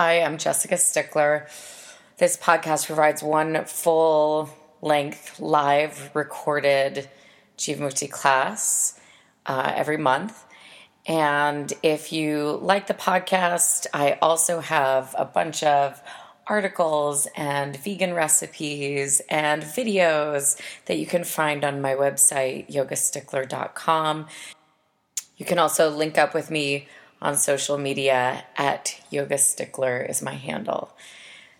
Hi, I'm Jessica Stickler. This podcast provides one full length, live recorded Jivamukti class uh, every month. And if you like the podcast, I also have a bunch of articles and vegan recipes and videos that you can find on my website, yogastickler.com. You can also link up with me on social media at Yoga Stickler is my handle.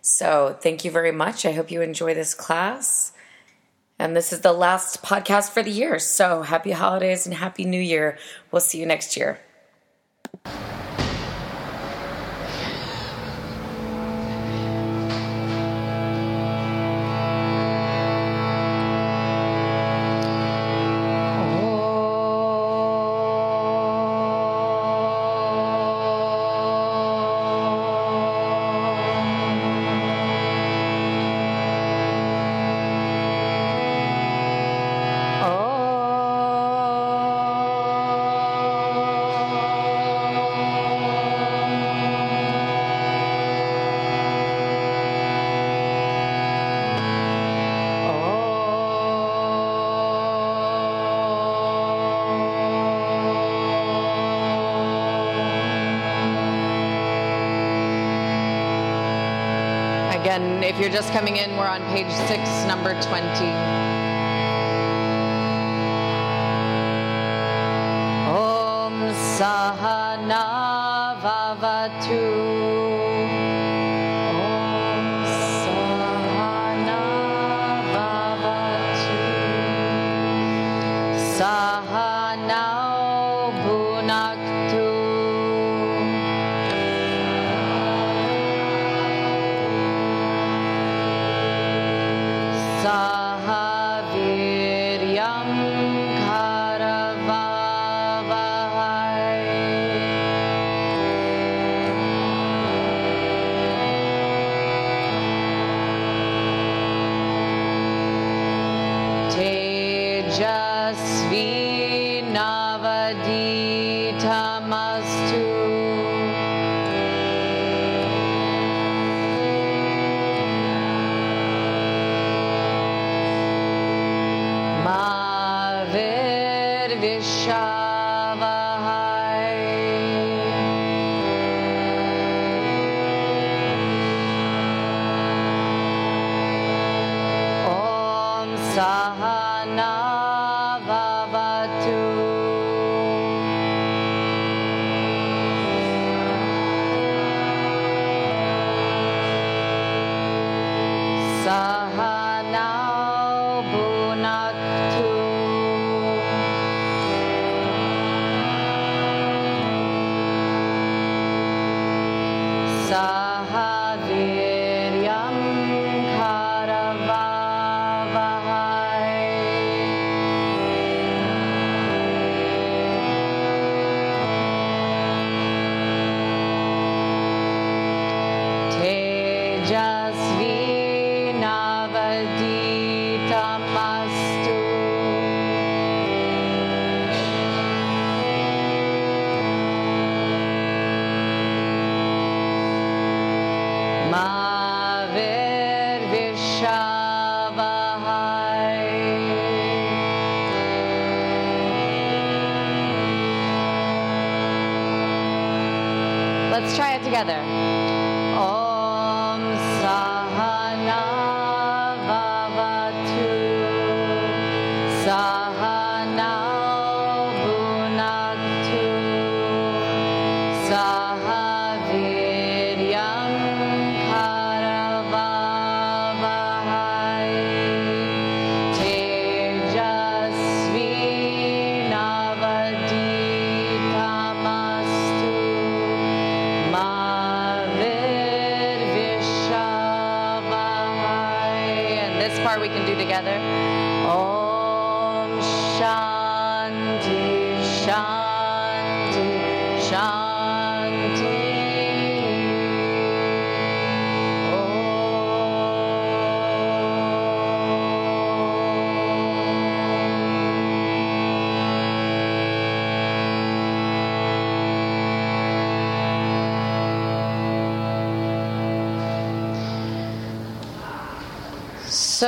So thank you very much. I hope you enjoy this class. And this is the last podcast for the year. So happy holidays and happy new year. We'll see you next year. You're just coming in, we're on page six, number 20. Om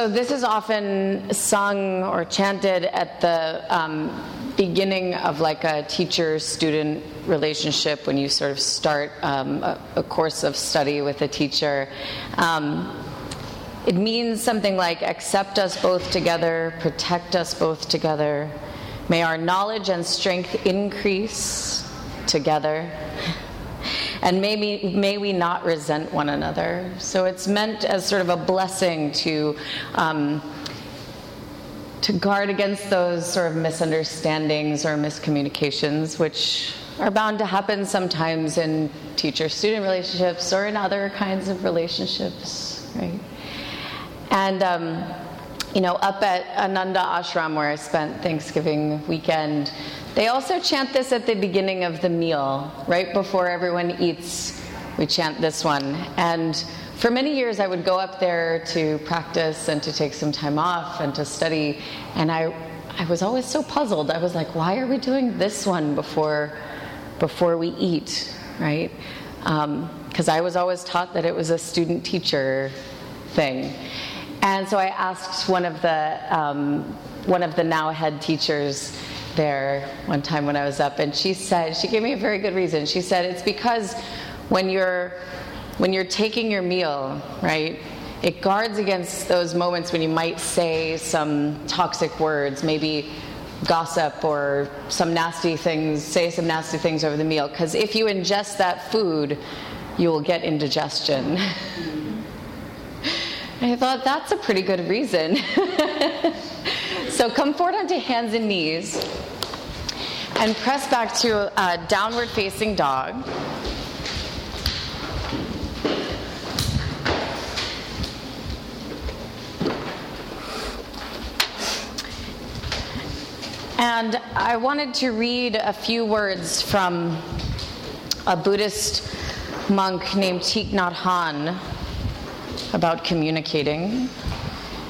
So, this is often sung or chanted at the um, beginning of like a teacher student relationship when you sort of start um, a, a, course of study with a teacher. Um, it means something like accept us both together, protect us both together. May our knowledge and strength increase together. And may we, may we not resent one another. So it's meant as sort of a blessing to. Um, to guard against those sort of misunderstandings or miscommunications, which are bound to happen sometimes in teacher student relationships or in other kinds of relationships, right? And, um, you know, up at Ananda Ashram, where I spent Thanksgiving weekend, they also chant this at the beginning of the meal, right before everyone eats. We chant this one. And for many years, I would go up there to practice and to take some time off and to study. And I, I was always so puzzled. I was like, why are we doing this one before, before we eat, right? Because um, I was always taught that it was a student teacher thing. And so I asked one of the, um, one of the now head teachers there one time when I was up, and she said, she gave me a very good reason. She said, it's because when you're when you're taking your meal, right, it guards against those moments when you might say some toxic words, maybe gossip or some nasty things, say some nasty things over the meal. Because if you ingest that food, you will get indigestion. I thought that's a pretty good reason. so come forward onto hands and knees and press back to a uh, downward facing dog. And I wanted to read a few words from a Buddhist monk named Thich Nhat Hanh about communicating.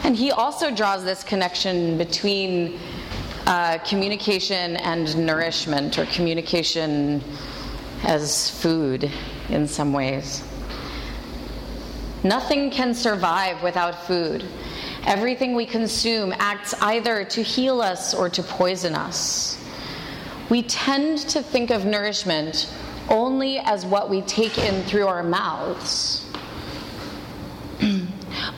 And he also draws this connection between uh, communication and nourishment, or communication as food in some ways. Nothing can survive without food. Everything we consume acts either to heal us or to poison us. We tend to think of nourishment only as what we take in through our mouths.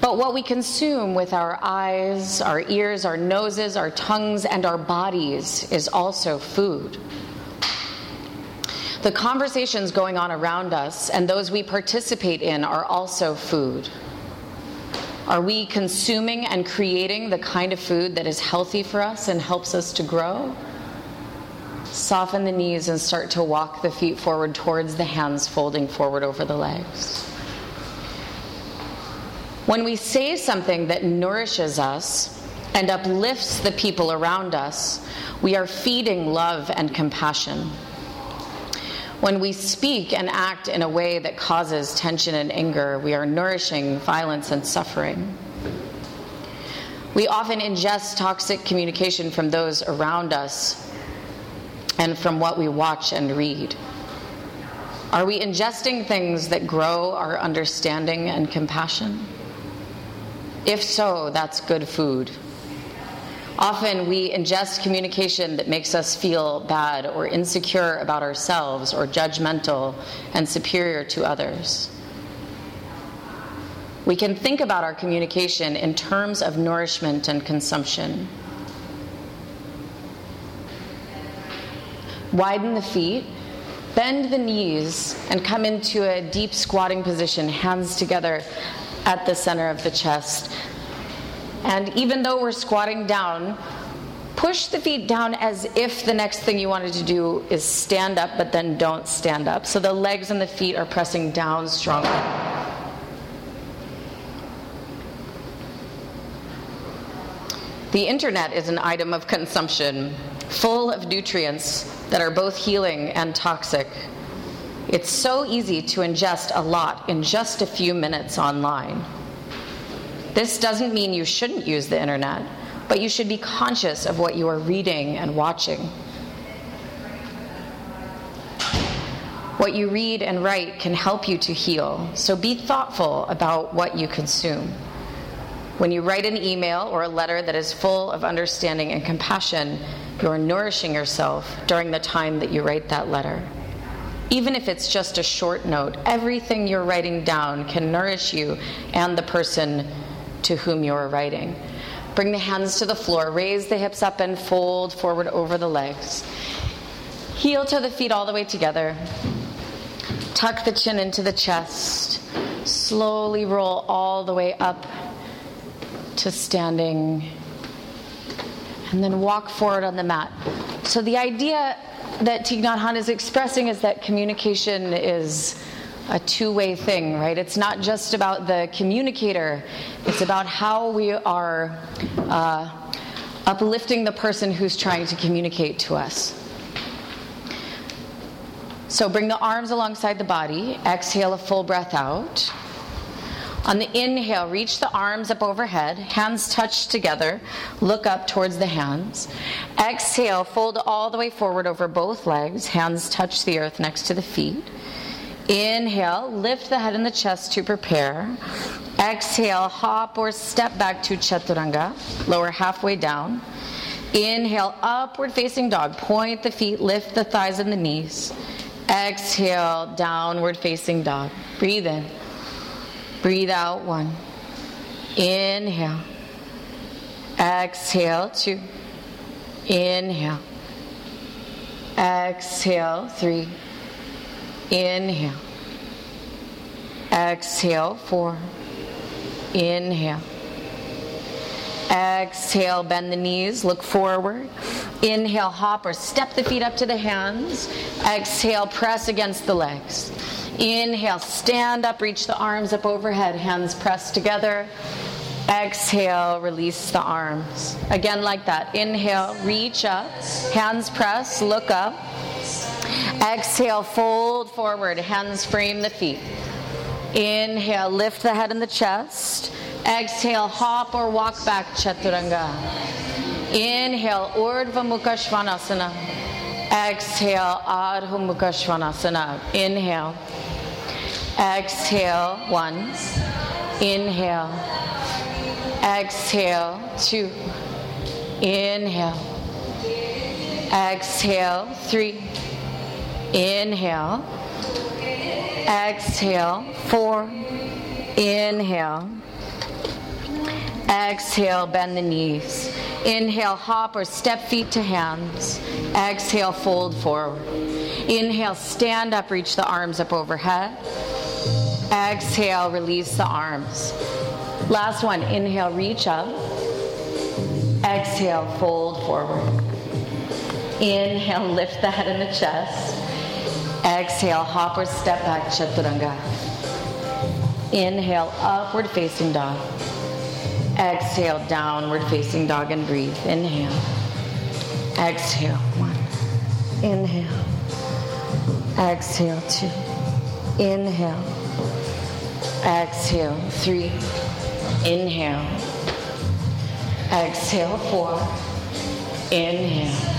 But what we consume with our eyes, our ears, our noses, our tongues, and our bodies is also food. The conversations going on around us and those we participate in are also food. Are we consuming and creating the kind of food that is healthy for us and helps us to grow? Soften the knees and start to walk the feet forward towards the hands folding forward over the legs. When we say something that nourishes us and uplifts the people around us, we are feeding love and compassion. When we speak and act in a way that causes tension and anger, we are nourishing violence and suffering. We often ingest toxic communication from those around us and from what we watch and read. Are we ingesting things that grow our understanding and compassion? If so, that's good food. Often we ingest communication that makes us feel bad or insecure about ourselves or judgmental and superior to others. We can think about our communication in terms of nourishment and consumption. Widen the feet, bend the knees, and come into a deep squatting position, hands together at the center of the chest. And even though we're squatting down, push the feet down as if the next thing you wanted to do is stand up, but then don't stand up. So the legs and the feet are pressing down strongly. The internet is an item of consumption full of nutrients that are both healing and toxic. It's so easy to ingest a lot in just a few minutes online. This doesn't mean you shouldn't use the internet, but you should be conscious of what you are reading and watching. What you read and write can help you to heal, so be thoughtful about what you consume. When you write an email or a letter that is full of understanding and compassion, you are nourishing yourself during the time that you write that letter. Even if it's just a short note, everything you're writing down can nourish you and the person to whom you are writing. Bring the hands to the floor, raise the hips up and fold forward over the legs. Heel to the feet all the way together. Tuck the chin into the chest. Slowly roll all the way up to standing. And then walk forward on the mat. So, the idea that Thich Nhat Hanh is expressing is that communication is a two way thing, right? It's not just about the communicator, it's about how we are uh, uplifting the person who's trying to communicate to us. So bring the arms alongside the body, exhale a full breath out. On the inhale, reach the arms up overhead, hands touch together, look up towards the hands. Exhale, fold all the way forward over both legs, hands touch the earth next to the feet. Inhale, lift the head and the chest to prepare. Exhale, hop or step back to chaturanga, lower halfway down. Inhale, upward facing dog. Point the feet, lift the thighs and the knees. Exhale, downward facing dog. Breathe in. Breathe out one. Inhale. Exhale two. Inhale. Exhale three. Inhale. Exhale, four. Inhale. Exhale, bend the knees, look forward. Inhale, hop or step the feet up to the hands. Exhale, press against the legs. Inhale, stand up, reach the arms up overhead, hands pressed together. Exhale, release the arms. Again, like that. Inhale, reach up, hands press, look up. Exhale, fold forward, hands frame the feet. Inhale, lift the head and the chest. Exhale, hop or walk back, Chaturanga. Inhale, Urdhva Mukha Svanasana. Exhale, Adho Mukha Svanasana. Inhale. Exhale, one. Inhale. Exhale, two. Inhale. Exhale, three. Inhale. Exhale. Four. Inhale. Exhale, bend the knees. Inhale, hop or step feet to hands. Exhale, fold forward. Inhale, stand up, reach the arms up overhead. Exhale, release the arms. Last one. Inhale, reach up. Exhale, fold forward. Inhale, lift the head and the chest. Exhale, hop or step back, chaturanga. Inhale, upward facing dog. Exhale, downward facing dog and breathe. Inhale. Exhale, one. Inhale. Exhale, two. Inhale. Exhale, three. Inhale. Exhale, four. Inhale.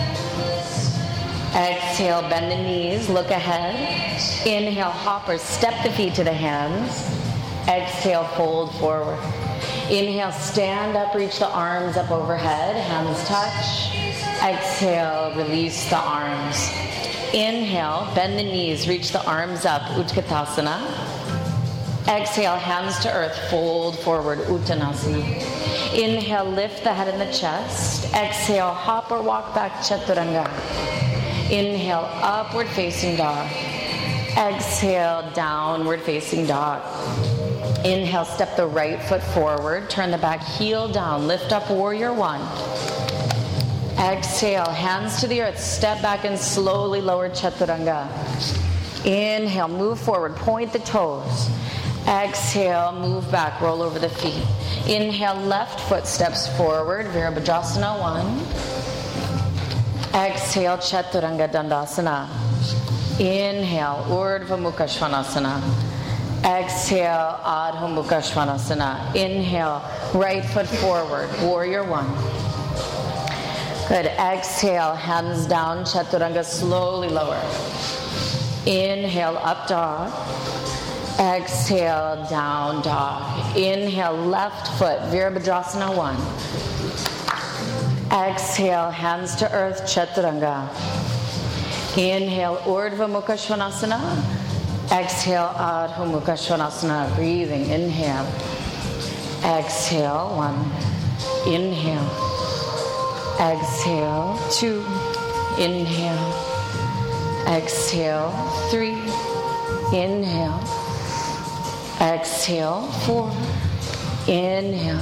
Exhale, bend the knees, look ahead. Inhale, hop or step the feet to the hands. Exhale, fold forward. Inhale, stand up, reach the arms up overhead, hands touch. Exhale, release the arms. Inhale, bend the knees, reach the arms up, Utkatasana. Exhale, hands to earth, fold forward, Uttanasana. Inhale, lift the head and the chest. Exhale, hop or walk back, Chaturanga. Inhale, upward facing dog. Exhale, downward facing dog. Inhale, step the right foot forward, turn the back heel down, lift up warrior one. Exhale, hands to the earth, step back and slowly lower chaturanga. Inhale, move forward, point the toes. Exhale, move back, roll over the feet. Inhale, left foot steps forward, Virabhadrasana one. Exhale, Chaturanga Dandasana. Inhale, Urdhva Mukha Svanasana. Exhale, Adho Mukha Svanasana. Inhale, right foot forward, warrior one. Good. Exhale, hands down, Chaturanga, slowly lower. Inhale, up dog. Exhale, down dog. Inhale, left foot, Virabhadrasana one. Exhale, hands to earth, Chaturanga. Inhale, Urdhva Mukha Svanasana. Exhale, Adho Mukha Svanasana. Breathing, inhale. Exhale, one. Inhale. Exhale, two. Inhale. Exhale, three. Inhale. Exhale, four. Inhale.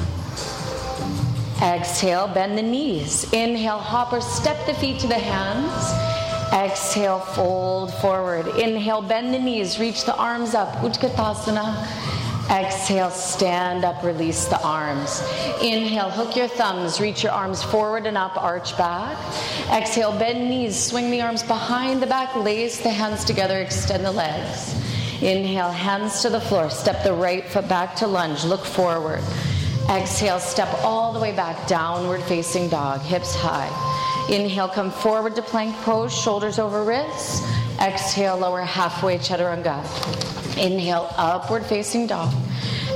Exhale, bend the knees. Inhale, hop or step the feet to the hands. Exhale, fold forward. Inhale, bend the knees, reach the arms up. Utkatasana. Exhale, stand up, release the arms. Inhale, hook your thumbs, reach your arms forward and up, arch back. Exhale, bend knees, swing the arms behind the back, lace the hands together, extend the legs. Inhale, hands to the floor, step the right foot back to lunge, look forward. Exhale, step all the way back, downward facing dog, hips high. Inhale, come forward to plank pose, shoulders over wrists. Exhale, lower halfway chaturanga. Inhale, upward facing dog.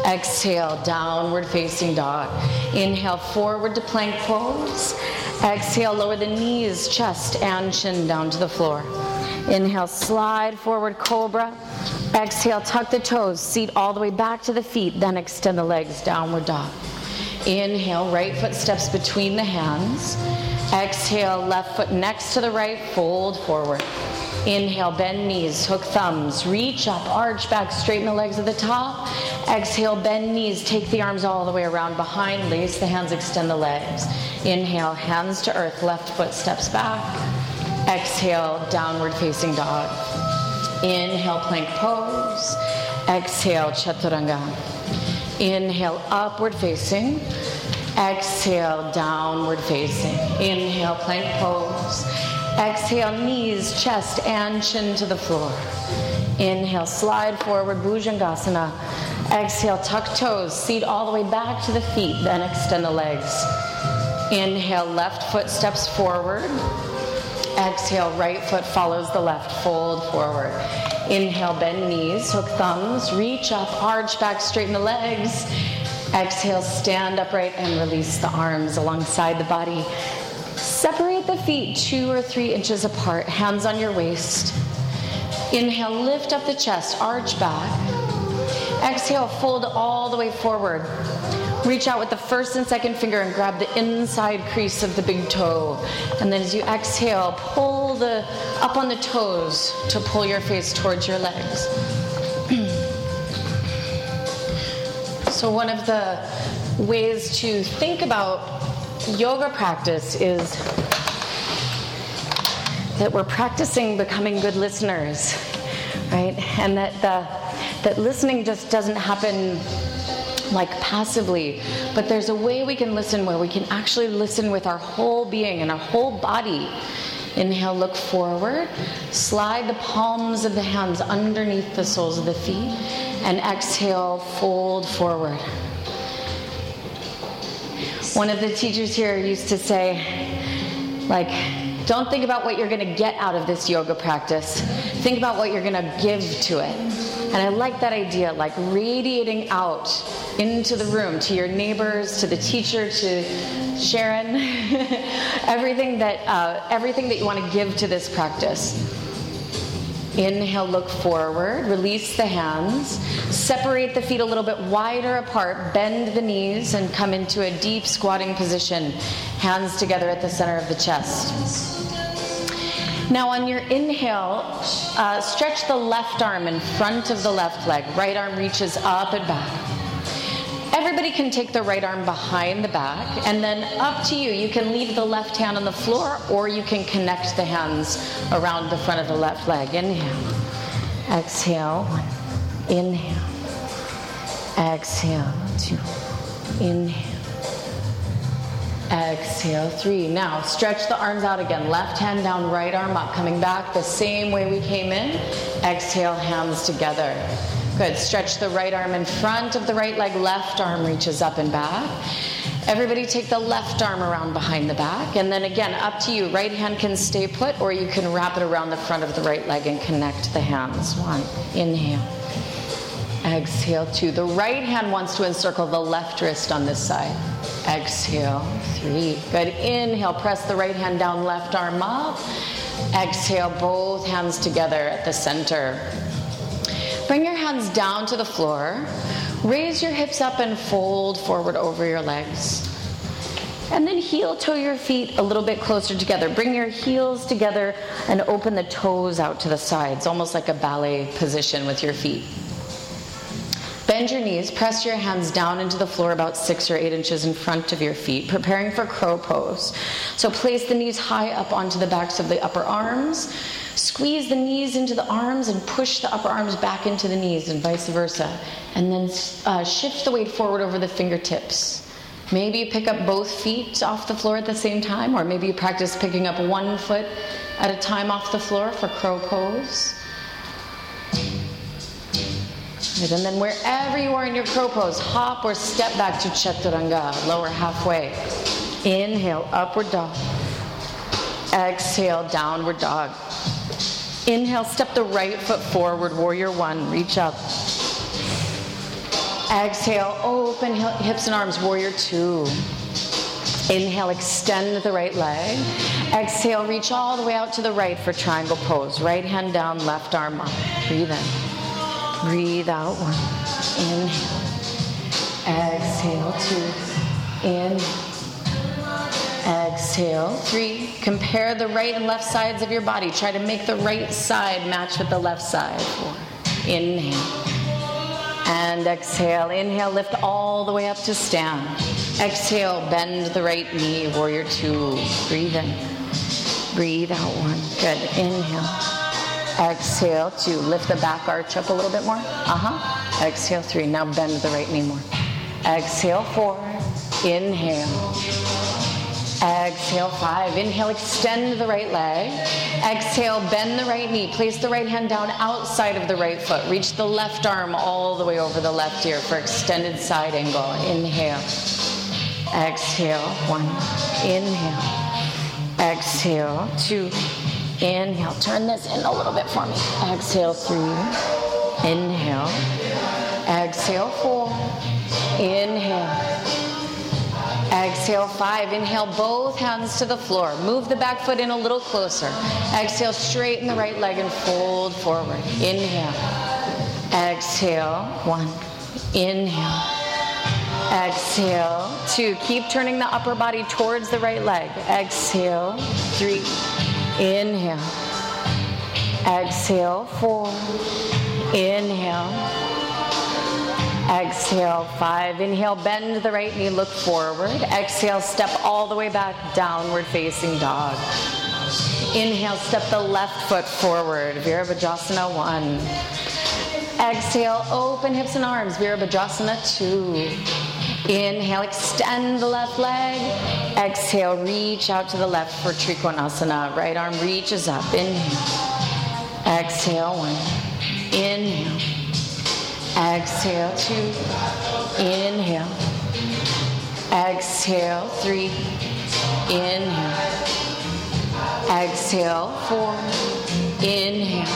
Exhale, downward facing dog. Inhale, forward to plank pose. Exhale, lower the knees, chest, and chin down to the floor. Inhale, slide forward, cobra. Exhale, tuck the toes, seat all the way back to the feet, then extend the legs, downward dog. Inhale, right foot steps between the hands. Exhale, left foot next to the right, fold forward. Inhale, bend knees, hook thumbs, reach up, arch back, straighten the legs at the top. Exhale, bend knees, take the arms all the way around behind, lace the hands, extend the legs. Inhale, hands to earth, left foot steps back. Exhale, downward facing dog. Inhale, plank pose. Exhale, chaturanga. Inhale, upward facing. Exhale, downward facing. Inhale, plank pose. Exhale, knees, chest, and chin to the floor. Inhale, slide forward, Bhujangasana. Exhale, tuck toes, seat all the way back to the feet, then extend the legs. Inhale, left foot steps forward. Exhale, right foot follows the left, fold forward. Inhale, bend knees, hook thumbs, reach up, arch back, straighten the legs. Exhale, stand upright and release the arms alongside the body. Separate the feet two or three inches apart, hands on your waist. Inhale, lift up the chest, arch back. Exhale, fold all the way forward. Reach out with the first and second finger and grab the inside crease of the big toe. And then as you exhale, pull the up on the toes to pull your face towards your legs. So one of the ways to think about yoga practice is that we're practicing becoming good listeners, right? And that the that listening just doesn't happen like passively, but there's a way we can listen where we can actually listen with our whole being and our whole body. Inhale, look forward. Slide the palms of the hands underneath the soles of the feet. And exhale, fold forward. One of the teachers here used to say, like, don't think about what you're going to get out of this yoga practice. Think about what you're going to give to it. And I like that idea, like radiating out into the room to your neighbors, to the teacher, to Sharon, everything that uh, everything that you want to give to this practice. Inhale, look forward, release the hands, separate the feet a little bit wider apart, bend the knees, and come into a deep squatting position, hands together at the center of the chest. Now, on your inhale, uh, stretch the left arm in front of the left leg. Right arm reaches up and back. Everybody can take the right arm behind the back, and then up to you. You can leave the left hand on the floor, or you can connect the hands around the front of the left leg. Inhale. Exhale. Inhale. Exhale. Two. Inhale. Exhale, three. Now stretch the arms out again. Left hand down, right arm up. Coming back the same way we came in. Exhale, hands together. Good. Stretch the right arm in front of the right leg. Left arm reaches up and back. Everybody take the left arm around behind the back. And then again, up to you. Right hand can stay put, or you can wrap it around the front of the right leg and connect the hands. One. Inhale. Exhale, two. The right hand wants to encircle the left wrist on this side. Exhale, three. Good. Inhale, press the right hand down, left arm up. Exhale, both hands together at the center. Bring your hands down to the floor. Raise your hips up and fold forward over your legs. And then heel toe your feet a little bit closer together. Bring your heels together and open the toes out to the sides, almost like a ballet position with your feet. Bend your knees, press your hands down into the floor about six or eight inches in front of your feet, preparing for crow pose. So place the knees high up onto the backs of the upper arms. Squeeze the knees into the arms and push the upper arms back into the knees and vice versa. And then uh, shift the weight forward over the fingertips. Maybe you pick up both feet off the floor at the same time, or maybe you practice picking up one foot at a time off the floor for crow pose. And then wherever you are in your crow pose, hop or step back to chaturanga, lower halfway. Inhale, upward dog. Exhale, downward dog. Inhale, step the right foot forward, warrior one, reach up. Exhale, open hips and arms, warrior two. Inhale, extend the right leg. Exhale, reach all the way out to the right for triangle pose. Right hand down, left arm up. Breathe in. Breathe out one. Inhale. Exhale two. In. Exhale three. Compare the right and left sides of your body. Try to make the right side match with the left side. Four. Inhale. And exhale. Inhale, lift all the way up to stand. Exhale, bend the right knee, warrior two. Breathe in. Breathe out one. Good. Inhale. Exhale, two. Lift the back arch up a little bit more. Uh huh. Exhale, three. Now bend the right knee more. Exhale, four. Inhale. Exhale, five. Inhale, extend the right leg. Exhale, bend the right knee. Place the right hand down outside of the right foot. Reach the left arm all the way over the left ear for extended side angle. Inhale. Exhale, one. Inhale. Exhale, two. Inhale, turn this in a little bit for me. Exhale, three. Inhale. Exhale, four. Inhale. Exhale, five. Inhale, both hands to the floor. Move the back foot in a little closer. Exhale, straighten the right leg and fold forward. Inhale. Exhale, one. Inhale. Exhale, two. Keep turning the upper body towards the right leg. Exhale, three. Inhale. Exhale, four. Inhale. Exhale, five. Inhale, bend the right knee, look forward. Exhale, step all the way back, downward facing dog. Inhale, step the left foot forward, Virabhadrasana one. Exhale, open hips and arms, Virabhadrasana two. Inhale, extend the left leg. Exhale, reach out to the left for Trikonasana. Right arm reaches up. Inhale. Exhale, one. Inhale. Exhale, two. Inhale. Exhale, three. Inhale. Exhale, four. Inhale.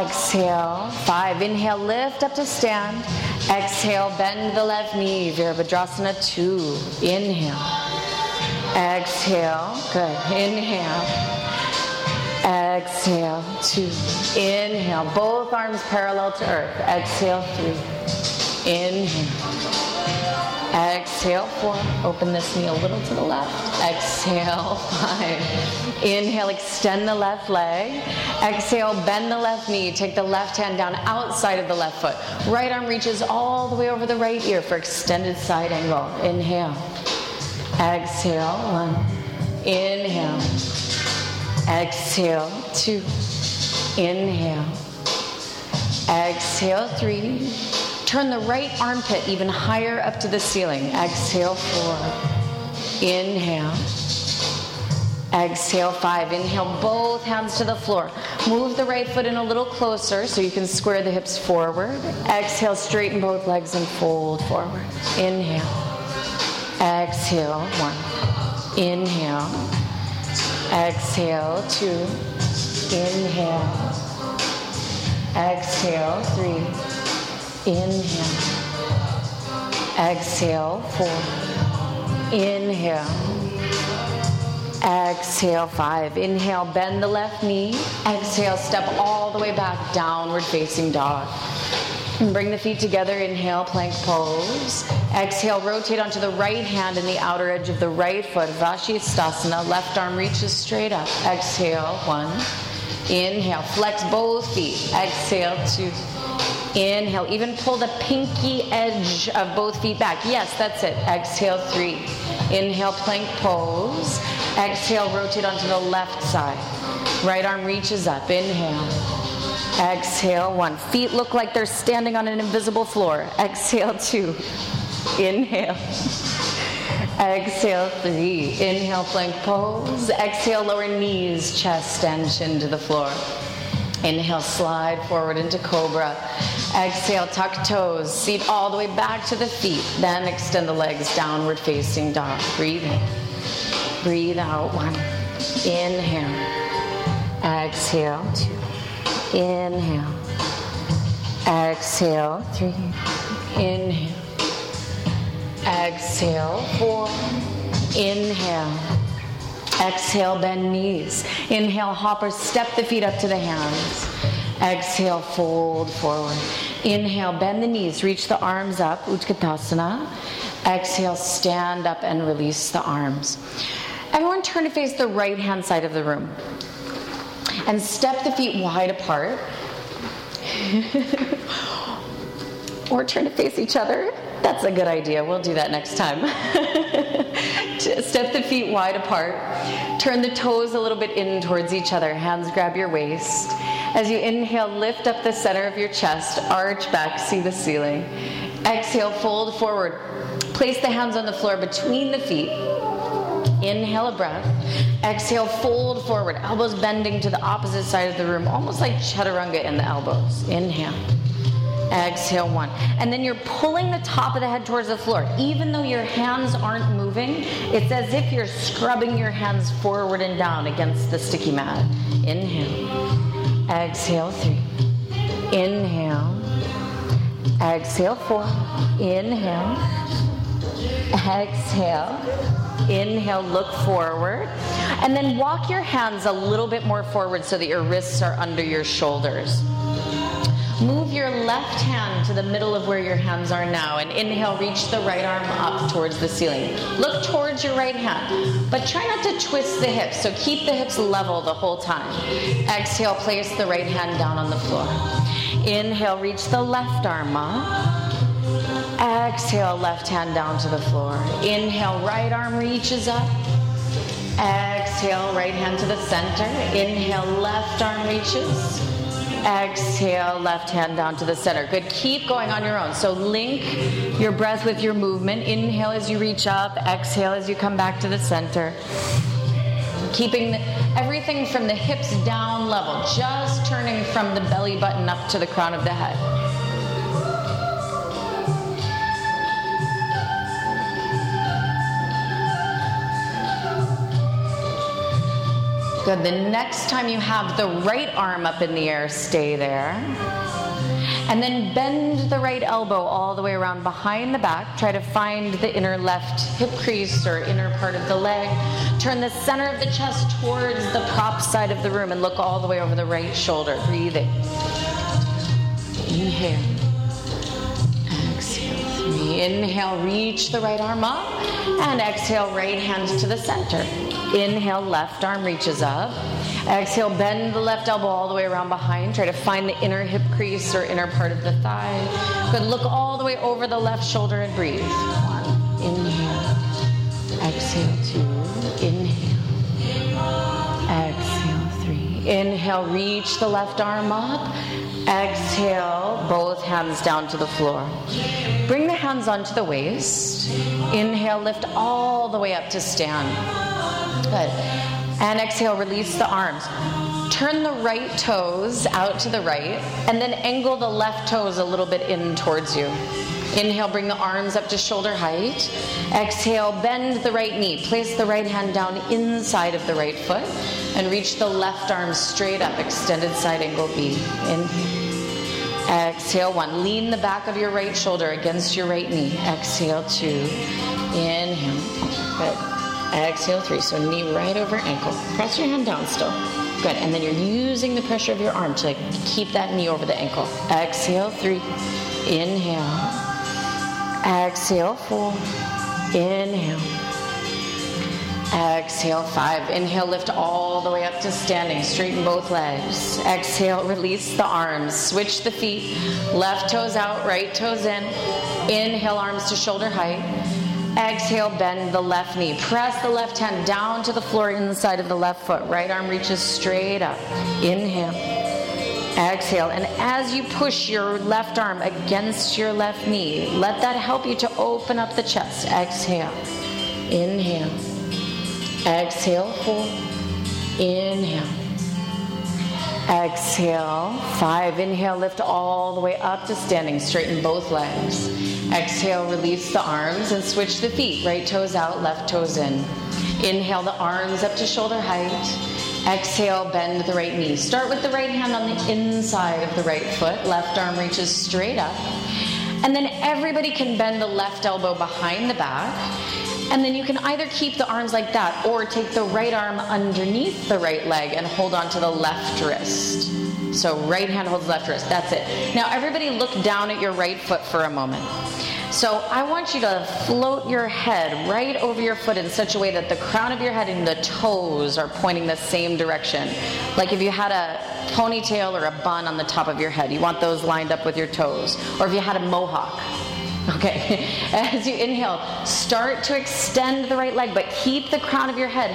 Exhale, five. Inhale, lift up to stand. Exhale, bend the left knee, Virabhadrasana two. Inhale. Exhale, good. Inhale. Exhale, two. Inhale, both arms parallel to earth. Exhale, three. Inhale. Exhale, four. Open this knee a little to the left. Exhale, five. Inhale, extend the left leg. Exhale, bend the left knee. Take the left hand down outside of the left foot. Right arm reaches all the way over the right ear for extended side angle. Inhale. Exhale, one. Inhale. Exhale, two. Inhale. Exhale, three. Turn the right armpit even higher up to the ceiling. Exhale, four. Inhale. Exhale, five. Inhale, both hands to the floor. Move the right foot in a little closer so you can square the hips forward. Exhale, straighten both legs and fold forward. Inhale. Exhale, one. Inhale. Exhale, two. Inhale. Exhale, three. Inhale. Exhale, four. Inhale. Exhale, five. Inhale, bend the left knee. Exhale, step all the way back, downward facing dog. And bring the feet together. Inhale, plank pose. Exhale, rotate onto the right hand and the outer edge of the right foot. Vashisthasana. Left arm reaches straight up. Exhale, one. Inhale, flex both feet. Exhale, two. Inhale, even pull the pinky edge of both feet back. Yes, that's it. Exhale, three. Inhale, plank pose. Exhale, rotate onto the left side. Right arm reaches up. Inhale. Exhale, one. Feet look like they're standing on an invisible floor. Exhale, two. Inhale. Exhale, three. Inhale, plank pose. Exhale, lower knees, chest, and chin to the floor. Inhale, slide forward into cobra. Exhale, tuck toes, seat all the way back to the feet. Then extend the legs, downward facing dog. Breathe in. Breathe out, one. Inhale. Exhale, two. Inhale. Exhale, three. Inhale. Exhale, four. Inhale. Exhale, bend knees. Inhale, hopper, step the feet up to the hands. Exhale, fold forward. Inhale, bend the knees, reach the arms up, Utkatasana. Exhale, stand up and release the arms. Everyone turn to face the right hand side of the room. And step the feet wide apart. or turn to face each other. That's a good idea. We'll do that next time. Step the feet wide apart. Turn the toes a little bit in towards each other. Hands grab your waist. As you inhale, lift up the center of your chest, arch back, see the ceiling. Exhale, fold forward. Place the hands on the floor between the feet. Inhale a breath. Exhale, fold forward, elbows bending to the opposite side of the room, almost like chaturanga in the elbows. Inhale. Exhale, one. And then you're pulling the top of the head towards the floor. Even though your hands aren't moving, it's as if you're scrubbing your hands forward and down against the sticky mat. Inhale. Exhale, three. Inhale. Exhale, four. Inhale. Exhale. Inhale, look forward. And then walk your hands a little bit more forward so that your wrists are under your shoulders. Move your left hand to the middle of where your hands are now and inhale, reach the right arm up towards the ceiling. Look towards your right hand, but try not to twist the hips, so keep the hips level the whole time. Exhale, place the right hand down on the floor. Inhale, reach the left arm up. Exhale, left hand down to the floor. Inhale, right arm reaches up. Exhale, right hand to the center. Inhale, left arm reaches. Exhale, left hand down to the center. Good. Keep going on your own. So link your breath with your movement. Inhale as you reach up, exhale as you come back to the center. Keeping everything from the hips down level, just turning from the belly button up to the crown of the head. Good. The next time you have the right arm up in the air, stay there. And then bend the right elbow all the way around behind the back. Try to find the inner left hip crease or inner part of the leg. Turn the center of the chest towards the prop side of the room and look all the way over the right shoulder. Breathing. Inhale. Exhale. Three. Inhale, reach the right arm up. And exhale, right hand to the center. Inhale, left arm reaches up. Exhale, bend the left elbow all the way around behind. Try to find the inner hip crease or inner part of the thigh. Good. Look all the way over the left shoulder and breathe. One. Inhale. Exhale, two. Inhale. Exhale, three. Inhale, reach the left arm up. Exhale, both hands down to the floor. Bring the hands onto the waist. Inhale, lift all the way up to stand. Good. And exhale, release the arms. Turn the right toes out to the right, and then angle the left toes a little bit in towards you. Inhale, bring the arms up to shoulder height. Exhale, bend the right knee. Place the right hand down inside of the right foot and reach the left arm straight up, extended side angle B. Inhale. Exhale one. Lean the back of your right shoulder against your right knee. Exhale two. Inhale. Good. Exhale three. So knee right over ankle. Press your hand down still. Good. And then you're using the pressure of your arm to keep that knee over the ankle. Exhale three. Inhale. Exhale four. Inhale. Exhale, five. Inhale, lift all the way up to standing. Straighten both legs. Exhale, release the arms. Switch the feet. Left toes out, right toes in. Inhale, arms to shoulder height. Exhale, bend the left knee. Press the left hand down to the floor inside of the left foot. Right arm reaches straight up. Inhale. Exhale. And as you push your left arm against your left knee, let that help you to open up the chest. Exhale. Inhale. Exhale, four. Inhale. Exhale, five. Inhale, lift all the way up to standing. Straighten both legs. Exhale, release the arms and switch the feet. Right toes out, left toes in. Inhale the arms up to shoulder height. Exhale, bend the right knee. Start with the right hand on the inside of the right foot. Left arm reaches straight up. And then everybody can bend the left elbow behind the back and then you can either keep the arms like that or take the right arm underneath the right leg and hold on to the left wrist. So right hand holds left wrist. That's it. Now everybody look down at your right foot for a moment. So I want you to float your head right over your foot in such a way that the crown of your head and the toes are pointing the same direction. Like if you had a ponytail or a bun on the top of your head, you want those lined up with your toes. Or if you had a mohawk, Okay, as you inhale, start to extend the right leg, but keep the crown of your head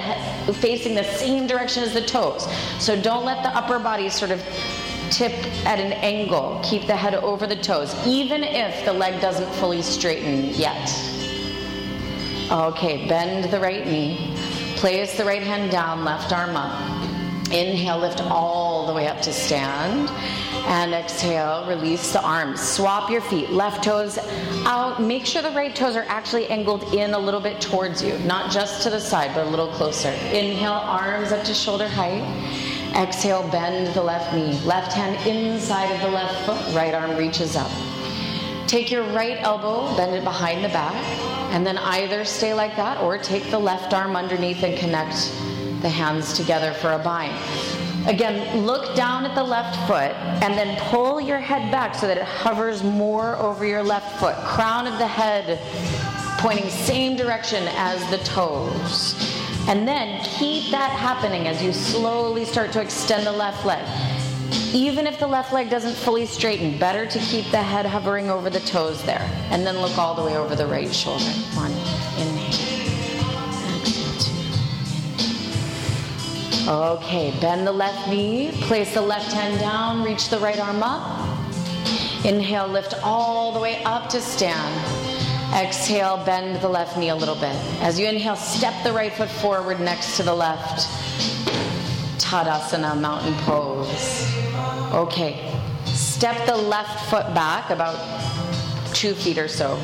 facing the same direction as the toes. So don't let the upper body sort of tip at an angle. Keep the head over the toes, even if the leg doesn't fully straighten yet. Okay, bend the right knee. Place the right hand down, left arm up. Inhale, lift all the way up to stand. And exhale, release the arms. Swap your feet. Left toes out. Make sure the right toes are actually angled in a little bit towards you, not just to the side, but a little closer. Inhale, arms up to shoulder height. Exhale, bend the left knee. Left hand inside of the left foot. Right arm reaches up. Take your right elbow, bend it behind the back, and then either stay like that or take the left arm underneath and connect the hands together for a bind. Again, look down at the left foot and then pull your head back so that it hovers more over your left foot. Crown of the head pointing same direction as the toes. And then keep that happening as you slowly start to extend the left leg. Even if the left leg doesn't fully straighten, better to keep the head hovering over the toes there. And then look all the way over the right shoulder. One, Okay, bend the left knee, place the left hand down, reach the right arm up. Inhale, lift all the way up to stand. Exhale, bend the left knee a little bit. As you inhale, step the right foot forward next to the left. Tadasana, mountain pose. Okay, step the left foot back about two feet or so.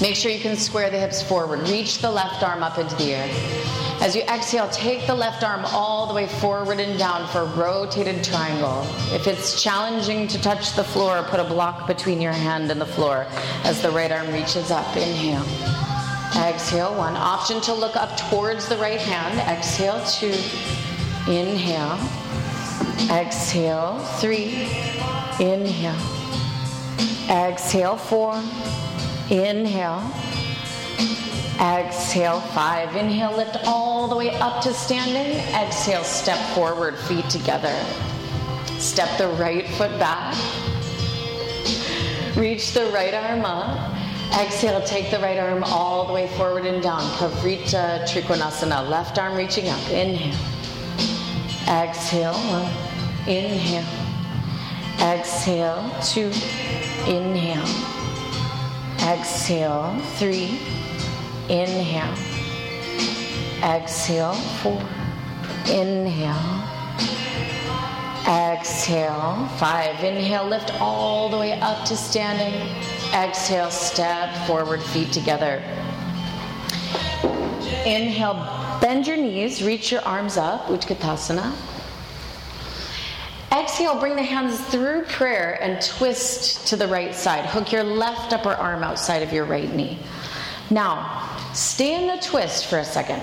Make sure you can square the hips forward. Reach the left arm up into the air. As you exhale, take the left arm all the way forward and down for rotated triangle. If it's challenging to touch the floor, put a block between your hand and the floor as the right arm reaches up. Inhale. Exhale, one. Option to look up towards the right hand. Exhale, two. Inhale. Exhale, three. Inhale. Exhale, four. Inhale. Exhale, five. Inhale, lift all the way up to standing. Exhale, step forward, feet together. Step the right foot back. Reach the right arm up. Exhale, take the right arm all the way forward and down. Parivrtta Trikonasana. Left arm reaching up. Inhale. Exhale, one. Inhale. Exhale, two. Inhale. Exhale, three. Inhale. Exhale. Four. Inhale. Exhale. Five. Inhale. Lift all the way up to standing. Exhale. Step forward, feet together. Inhale. Bend your knees. Reach your arms up. Utkatasana. Exhale, bring the hands through prayer and twist to the right side. Hook your left upper arm outside of your right knee. Now, stay in the twist for a second.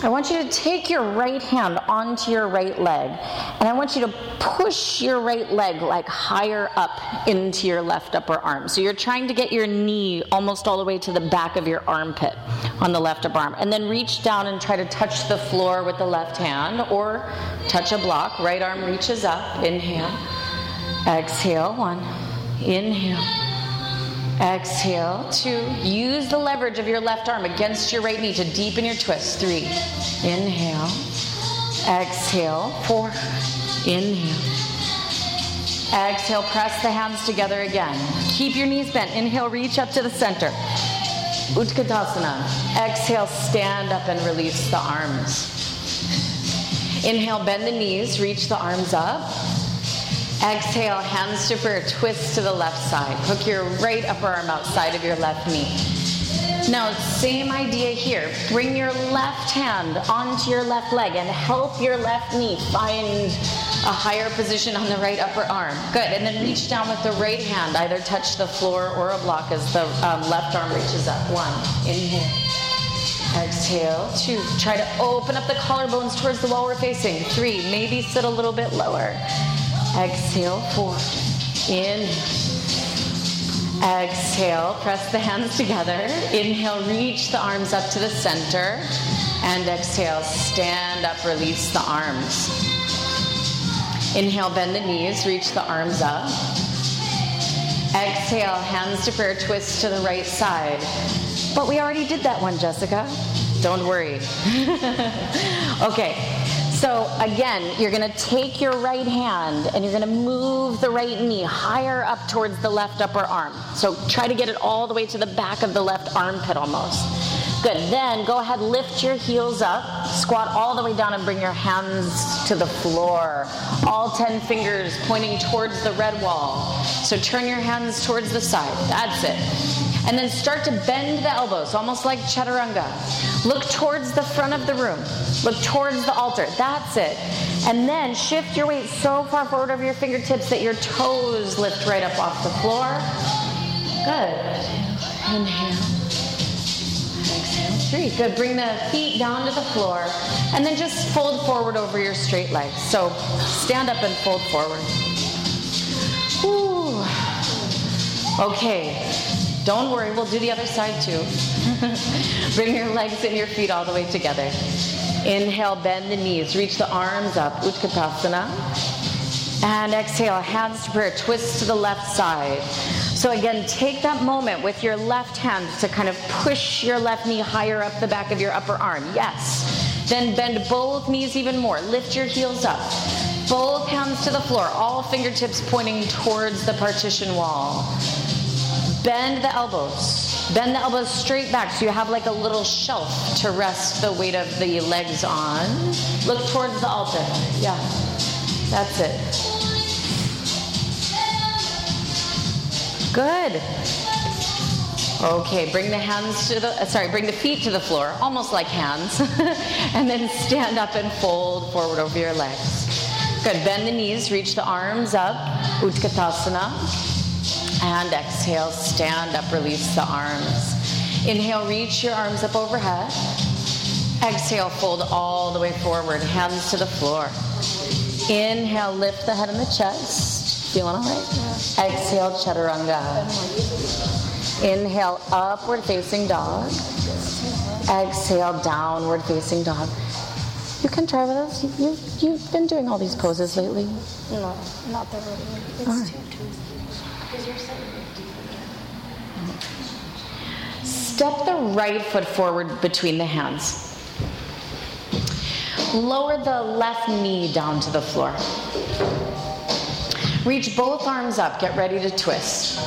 I want you to take your right hand onto your right leg, and I want you to push your right leg like higher up into your left upper arm. So you're trying to get your knee almost all the way to the back of your armpit on the left upper arm. And then reach down and try to touch the floor with the left hand or touch a block. Right arm reaches up. Inhale. Exhale. One. Inhale. Exhale. Two. Use the leverage of your left arm against your right knee to deepen your twist. Three. Inhale. Exhale. Four. Inhale. Exhale. Press the hands together again. Keep your knees bent. Inhale. Reach up to the center. Utkatasana. Exhale. Stand up and release the arms. Inhale. Bend the knees. Reach the arms up. Exhale, hands to prayer, twist to the left side. Hook your right upper arm outside of your left knee. Now, same idea here. Bring your left hand onto your left leg and help your left knee find a higher position on the right upper arm. Good. And then reach down with the right hand. Either touch the floor or a block as the um, left arm reaches up. One. Inhale. Exhale. Two. Try to open up the collarbones towards the wall we're facing. Three. Maybe sit a little bit lower. Exhale, four. Inhale. Exhale, press the hands together. Inhale, reach the arms up to the center. And exhale, stand up, release the arms. Inhale, bend the knees, reach the arms up. Exhale, hands to prayer, twist to the right side. But we already did that one, Jessica. Don't worry. okay, so again, you're going to take your right hand and you're going to move the right knee higher up towards the left upper arm. So try to get it all the way to the back of the left armpit almost. Good. Then go ahead, lift your heels up, squat all the way down and bring your hands to the floor. All 10 fingers pointing towards the red wall. So turn your hands towards the side. That's it. And then start to bend the elbows, almost like chaturanga. Look towards the front of the room. Look towards the altar. That's it. And then shift your weight so far forward over your fingertips that your toes lift right up off the floor. Good. Inhale. Exhale. Three. Good. Bring the feet down to the floor. And then just fold forward over your straight legs. So stand up and fold forward. Ooh. Okay. Don't worry, we'll do the other side too. Bring your legs and your feet all the way together. Inhale, bend the knees, reach the arms up, Utkatasana. And exhale, hands to prayer, twist to the left side. So again, take that moment with your left hand to kind of push your left knee higher up the back of your upper arm. Yes. Then bend both knees even more. Lift your heels up. Both hands to the floor, all fingertips pointing towards the partition wall. Bend the elbows. Bend the elbows straight back so you have like a little shelf to rest the weight of the legs on. Look towards the altar. Yeah, that's it. Good. Okay, bring the hands to the, uh, sorry, bring the feet to the floor, almost like hands. and then stand up and fold forward over your legs. Good, bend the knees, reach the arms up, Utkatasana. And exhale, stand up, release the arms. Inhale, reach your arms up overhead. Exhale, fold all the way forward, hands to the floor. Inhale, lift the head and the chest. Feeling all right? Exhale, chaturanga. Inhale, upward facing dog. Exhale, downward facing dog. You can try with us. You, you, have been doing all these poses lately. No, not that really. It's right. too, too Step the right foot forward between the hands. Lower the left knee down to the floor. Reach both arms up. Get ready to twist.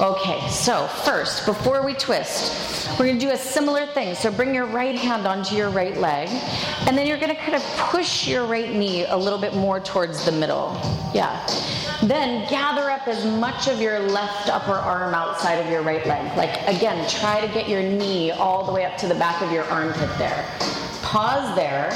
Okay, so first, before we twist, we're going to do a similar thing. So bring your right hand onto your right leg, and then you're going to kind of push your right knee a little bit more towards the middle. Yeah. Then gather up as much of your left upper arm outside of your right leg. Like again, try to get your knee all the way up to the back of your armpit there. Pause there.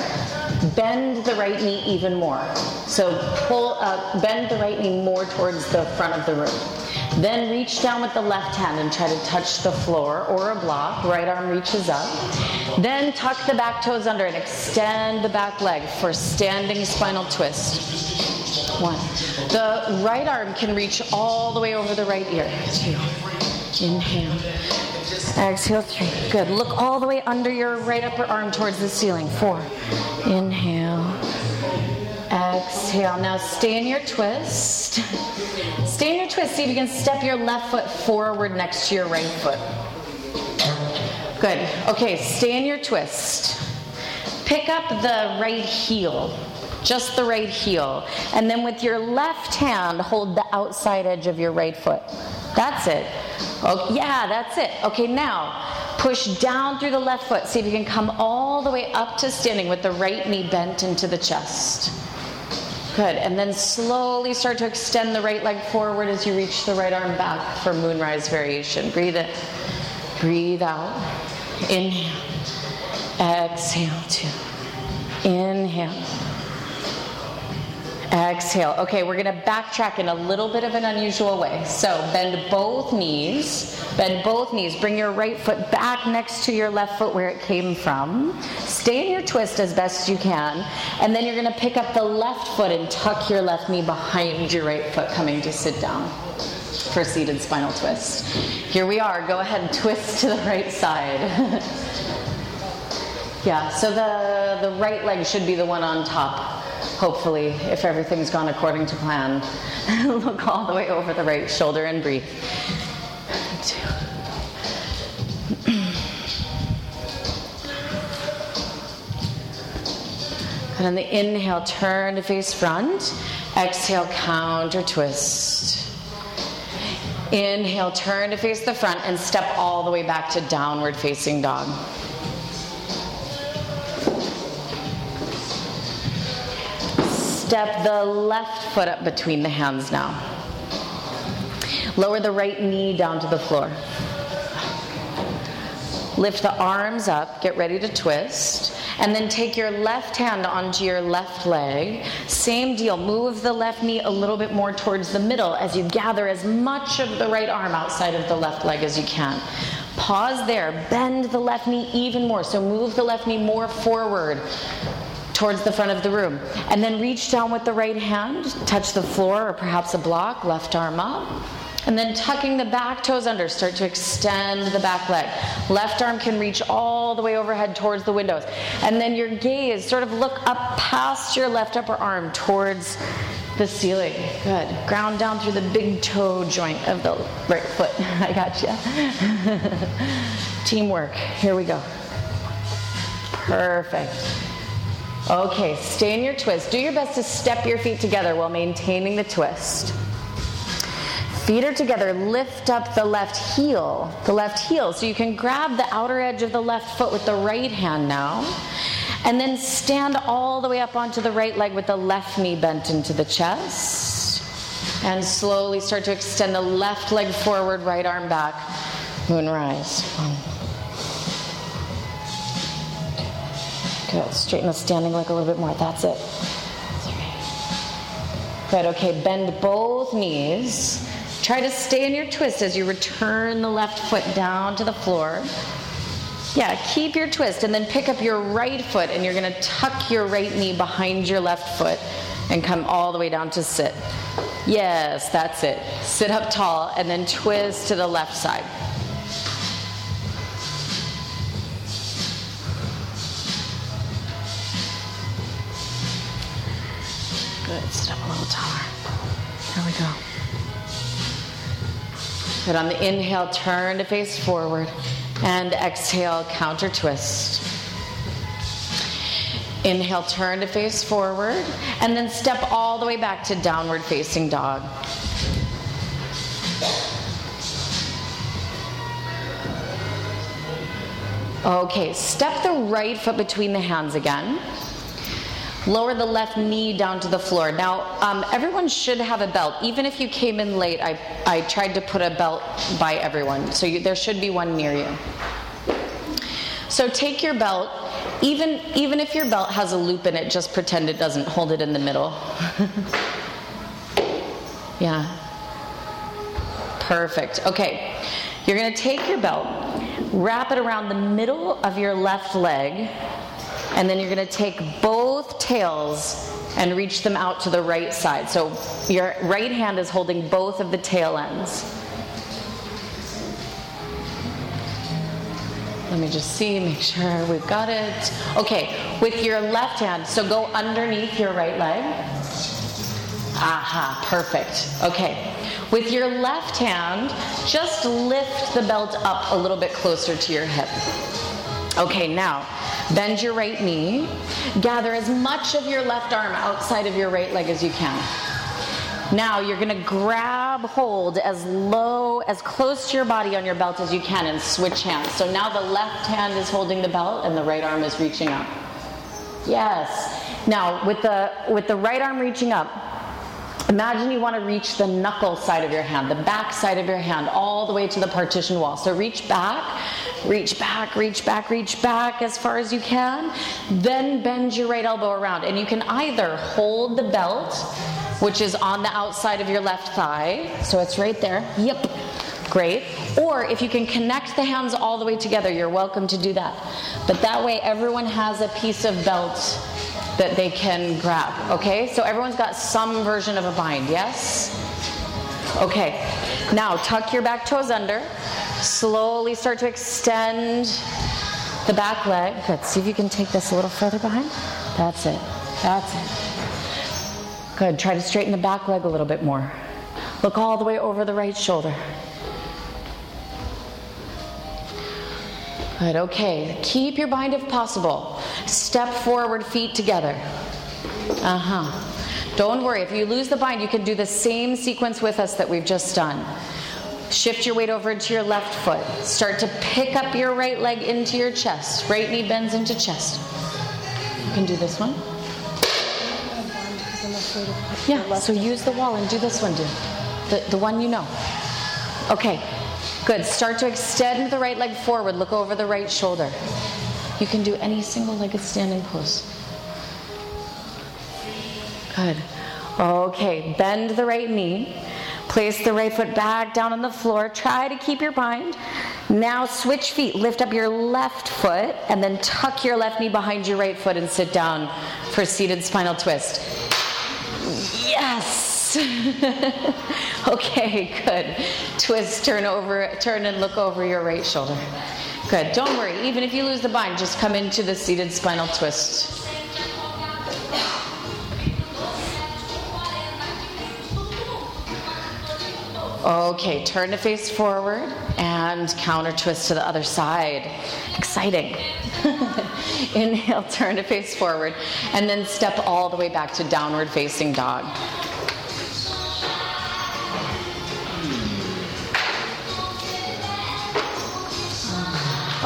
Bend the right knee even more. So pull up, bend the right knee more towards the front of the room. Then reach down with the left hand and try to touch the floor or a block. Right arm reaches up. Then tuck the back toes under and extend the back leg for standing spinal twist. One. The right arm can reach all the way over the right ear. Two. Inhale. Exhale, three. Good. Look all the way under your right upper arm towards the ceiling. Four. Inhale. Exhale. Now stay in your twist. Stay in your twist. See if you can step your left foot forward next to your right foot. Good. Okay, stay in your twist. Pick up the right heel, just the right heel. And then with your left hand, hold the outside edge of your right foot. That's it. Oh, yeah, that's it. Okay, now push down through the left foot. See if you can come all the way up to standing with the right knee bent into the chest. Good. And then slowly start to extend the right leg forward as you reach the right arm back for moonrise variation. Breathe in. Breathe out. Inhale. Exhale. Two. Inhale. Exhale. Okay, we're going to backtrack in a little bit of an unusual way. So bend both knees. Bend both knees. Bring your right foot back next to your left foot where it came from. Stay in your twist as best you can. And then you're going to pick up the left foot and tuck your left knee behind your right foot, coming to sit down for seated spinal twist. Here we are. Go ahead and twist to the right side. yeah, so the, the right leg should be the one on top hopefully, if everything's gone according to plan. Look all the way over the right shoulder and breathe. Two. And on the inhale, turn to face front. Exhale, counter twist. Inhale, turn to face the front and step all the way back to downward facing dog. Step the left foot up between the hands now. Lower the right knee down to the floor. Lift the arms up, get ready to twist, and then take your left hand onto your left leg. Same deal, move the left knee a little bit more towards the middle as you gather as much of the right arm outside of the left leg as you can. Pause there, bend the left knee even more. So move the left knee more forward towards the front of the room. And then reach down with the right hand, touch the floor or perhaps a block, left arm up. And then tucking the back toes under, start to extend the back leg. Left arm can reach all the way overhead towards the windows. And then your gaze, sort of look up past your left upper arm towards the ceiling. Good. Ground down through the big toe joint of the right foot. I got you. Teamwork. Here we go. Perfect. Okay, stay in your twist. Do your best to step your feet together while maintaining the twist. Feet are together. Lift up the left heel. The left heel. So you can grab the outer edge of the left foot with the right hand now. And then stand all the way up onto the right leg with the left knee bent into the chest. And slowly start to extend the left leg forward, right arm back. Moonrise. One. Straighten the standing leg a little bit more. That's it. Good. Okay. Bend both knees. Try to stay in your twist as you return the left foot down to the floor. Yeah, keep your twist and then pick up your right foot and you're going to tuck your right knee behind your left foot and come all the way down to sit. Yes, that's it. Sit up tall and then twist to the left side. Good. Sit up a little taller. There we go. Good. On the inhale, turn to face forward. And exhale, counter twist. Inhale, turn to face forward. And then step all the way back to downward facing dog. Okay, step the right foot between the hands again. Lower the left knee down to the floor. Now, um, everyone should have a belt. Even if you came in late, I, I tried to put a belt by everyone. So you, there should be one near you. So take your belt even even if your belt has a loop in it, just pretend it doesn't. Hold it in the middle. yeah. Perfect. Okay. You're going to take your belt, wrap it around the middle of your left leg, and then you're going to take both tails and reach them out to the right side. So your right hand is holding both of the tail ends. Let me just see, make sure we've got it. Okay, with your left hand, so go underneath your right leg. Aha, perfect. Okay. With your left hand, just lift the belt up a little bit closer to your hip. Okay, now bend your right knee. Gather as much of your left arm outside of your right leg as you can. Now you're going to grab hold as low, as close to your body on your belt as you can and switch hands. So now the left hand is holding the belt and the right arm is reaching up. Yes. Now with the with the right arm reaching up, Imagine you want to reach the knuckle side of your hand, the back side of your hand, all the way to the partition wall. So reach back, reach back, reach back, reach back as far as you can. Then bend your right elbow around. And you can either hold the belt, which is on the outside of your left thigh. So it's right there. Yep. Great. Or if you can connect the hands all the way together, you're welcome to do that. But that way, everyone has a piece of belt that they can grab. Okay, so everyone's got some version of a bind, yes? Okay, now tuck your back toes under. Slowly start to extend the back leg. Good. See if you can take this a little further behind. That's it. That's it. Good. Try to straighten the back leg a little bit more. Look all the way over the right shoulder. Good, okay. Keep your bind if possible. Step forward, feet together. Uh huh. Don't worry, if you lose the bind, you can do the same sequence with us that we've just done. Shift your weight over into your left foot. Start to pick up your right leg into your chest. Right knee bends into chest. You can do this one. Yeah, so use the wall and do this one, dude. The, the one you know. Okay, Good. Start to extend the right leg forward. Look over the right shoulder. You can do any single legged standing pose. Good. Okay. Bend the right knee. Place the right foot back down on the floor. Try to keep your bind. Now switch feet. Lift up your left foot and then tuck your left knee behind your right foot and sit down for seated spinal twist. Yes. okay, good. Twist, turn over, turn and look over your right shoulder. Good. Don't worry. Even if you lose the bind, just come into the seated spinal twist. Okay, turn to face forward and counter twist to the other side. Exciting. Inhale, turn to face forward, and then step all the way back to downward facing dog.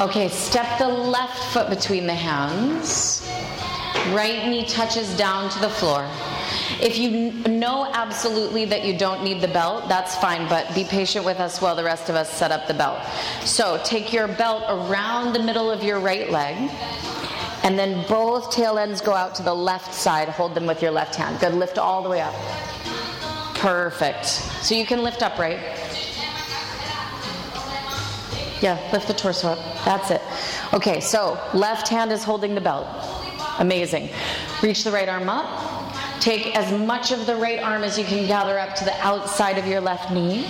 Okay, step the left foot between the hands. Right knee touches down to the floor. If you know absolutely that you don't need the belt, that's fine, but be patient with us while the rest of us set up the belt. So take your belt around the middle of your right leg, and then both tail ends go out to the left side. Hold them with your left hand. Good. Lift all the way up. Perfect. So you can lift up, right? Yeah, lift the torso up. That's it. Okay, so left hand is holding the belt. Amazing. Reach the right arm up. Take as much of the right arm as you can gather up to the outside of your left knee.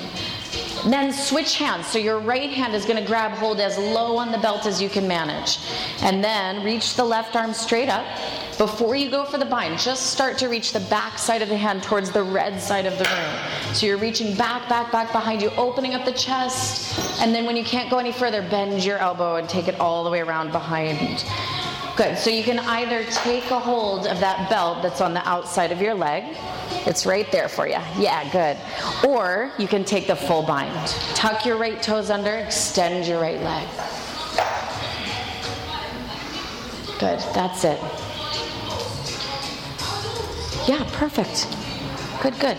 Then switch hands. So your right hand is going to grab hold as low on the belt as you can manage. And then reach the left arm straight up. Before you go for the bind, just start to reach the back side of the hand towards the red side of the room. So you're reaching back, back, back behind you, opening up the chest. And then when you can't go any further, bend your elbow and take it all the way around behind. Good. So you can either take a hold of that belt that's on the outside of your leg. It's right there for you. Yeah, good. Or you can take the full bind. Tuck your right toes under, extend your right leg. Good. That's it. Yeah, perfect. Good, good.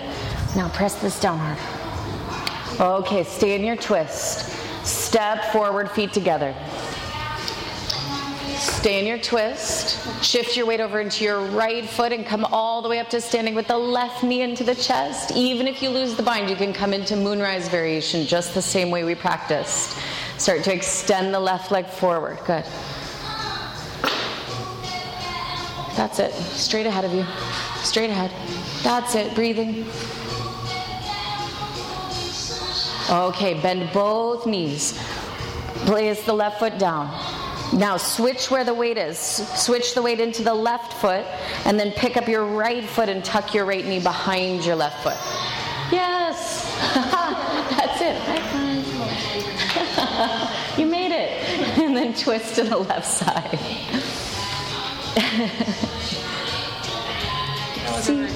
Now press this down hard. Okay, stay in your twist. Step forward, feet together. Stay in your twist. Shift your weight over into your right foot and come all the way up to standing with the left knee into the chest. Even if you lose the bind, you can come into moonrise variation just the same way we practiced. Start to extend the left leg forward. Good. That's it. Straight ahead of you. Straight ahead. That's it. Breathing. Okay, bend both knees. Place the left foot down. Now switch where the weight is. Switch the weight into the left foot and then pick up your right foot and tuck your right knee behind your left foot. Yes! That's it. you made it. And then twist to the left side. See,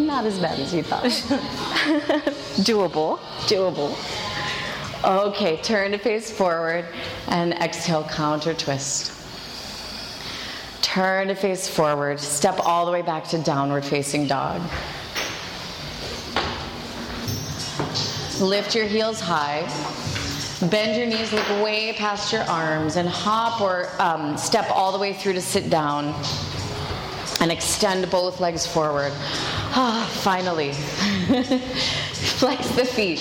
not as bad as you thought. Doable. Doable. Okay, turn to face forward and exhale, counter twist. Turn to face forward. Step all the way back to downward facing dog. Lift your heels high. Bend your knees, look way past your arms, and hop or um, step all the way through to sit down. And extend both legs forward. Ah, finally. Flex the feet.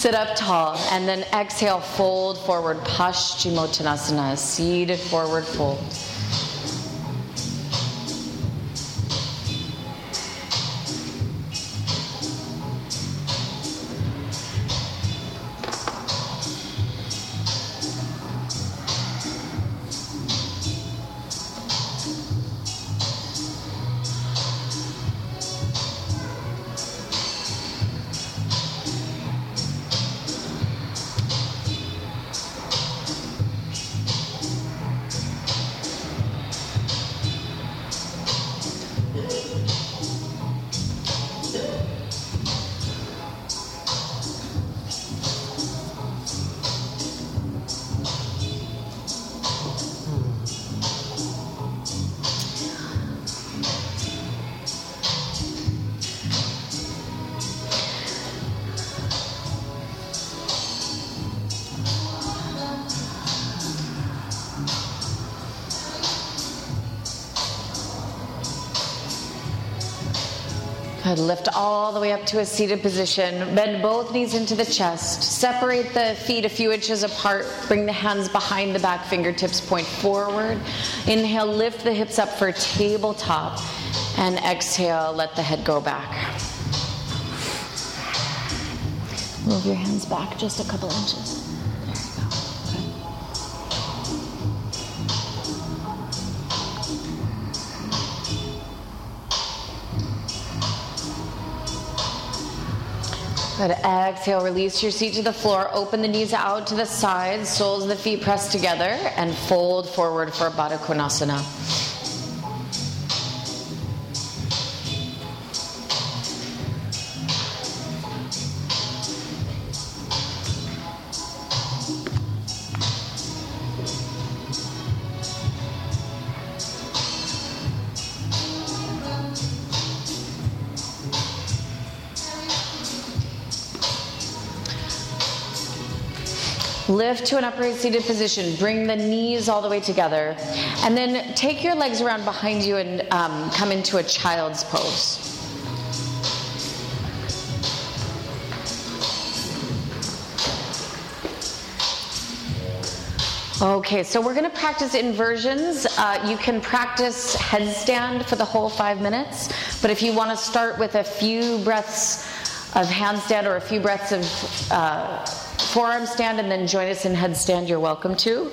Sit up tall and then exhale, fold forward, Paschimottanasana, seated forward fold. Lift all the way up to a seated position. Bend both knees into the chest. Separate the feet a few inches apart. Bring the hands behind the back, fingertips point forward. Inhale, lift the hips up for tabletop. And exhale, let the head go back. Move your hands back just a couple inches. Good. Exhale, release your seat to the floor. Open the knees out to the sides, soles of the feet pressed together, and fold forward for Baddha Konasana. Lift to an upright seated position. Bring the knees all the way together. And then take your legs around behind you and um, come into a child's pose. Okay, so we're going to practice inversions. Uh, you can practice headstand for the whole five minutes, but if you want to start with a few breaths of handstand or a few breaths of uh, forearm stand and then join us in headstand, you're welcome to.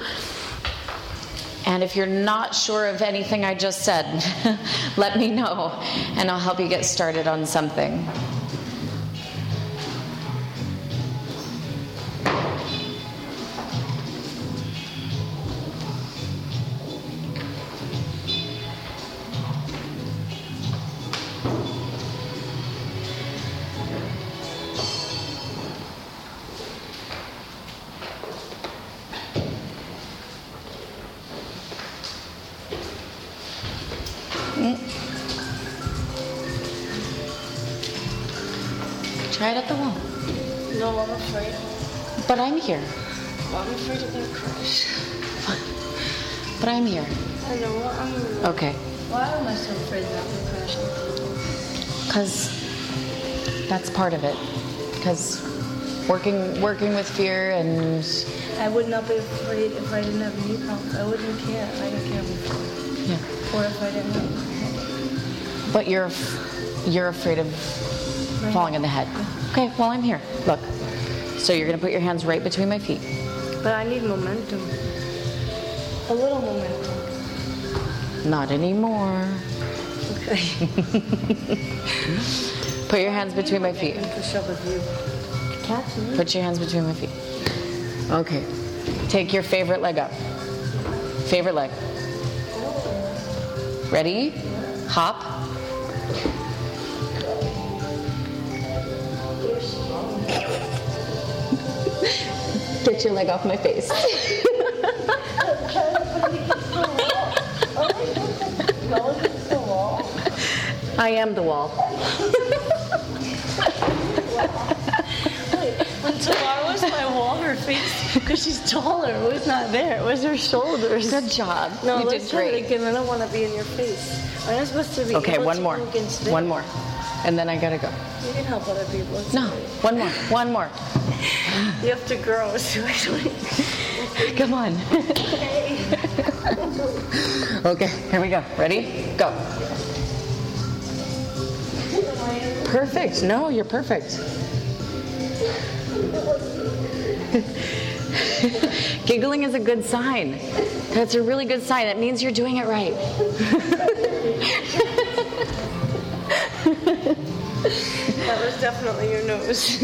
And if you're not sure of anything I just said, let me know and I'll help you get started on something. But I'm here. I'm afraid of gonna crash. But I'm here. I know. I'm. Okay. Why am I so afraid of crashing people? Because that's part of it. Because working working with fear and I would not be afraid if I didn't have knee problems. I wouldn't care. I didn't care before. yeah. Or if I didn't have. But you're you're afraid of falling in the head. Okay, well I'm here. Look. So you're gonna put your hands right between my feet. But I need momentum. A little momentum. Not anymore. Okay. Put your hands between my feet. Push up with you. Catch me. Put your hands between my feet. Okay. Take your favorite leg up. Favorite leg. Ready? Hop. Get your leg off my face. I am the wall. Until I was my wall, her face, because she's taller, it was not there. It was her shoulders. Good job. No, you let's try it great. again. I don't want to be in your face. I'm not supposed to be. Okay, able one to more. go against it. One more. And then I gotta go. You can help other people. It's No, okay. one more. One more. You have to grow. So actually, Come on. okay, here we go. Ready? Go. Perfect. No, you're perfect. Giggling is a good sign. That's a really good sign. That means you're doing it right. that was definitely your nose.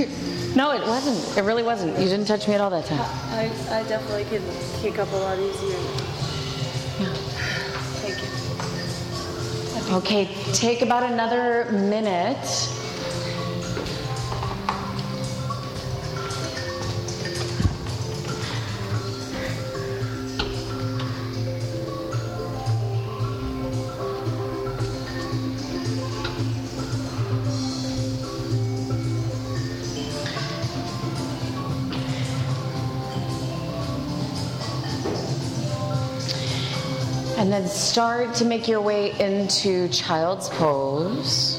No, it wasn't. It really wasn't. You didn't touch me at all that time. I, I definitely can kick up a lot easier. Yeah. Thank you. Okay, take about another minute. And then start to make your way into child's pose.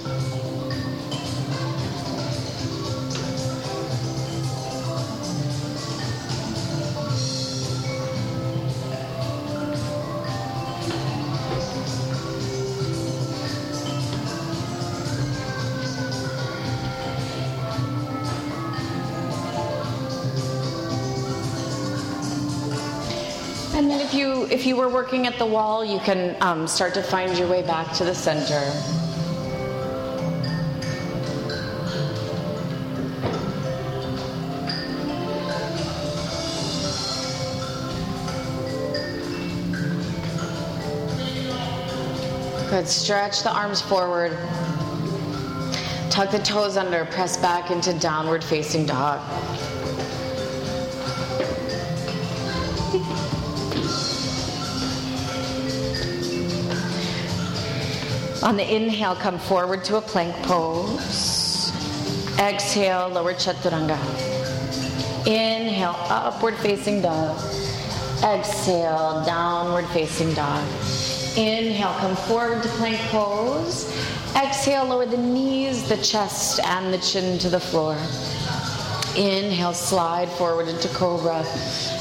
If you were working at the wall, you can um, start to find your way back to the center. Good. Stretch the arms forward. Tuck the toes under. Press back into downward facing dog. On the inhale, come forward to a plank pose. Exhale, lower chaturanga. Inhale, upward facing dog. Exhale, downward facing dog. Inhale, come forward to plank pose. Exhale, lower the knees, the chest, and the chin to the floor. Inhale, slide forward into cobra.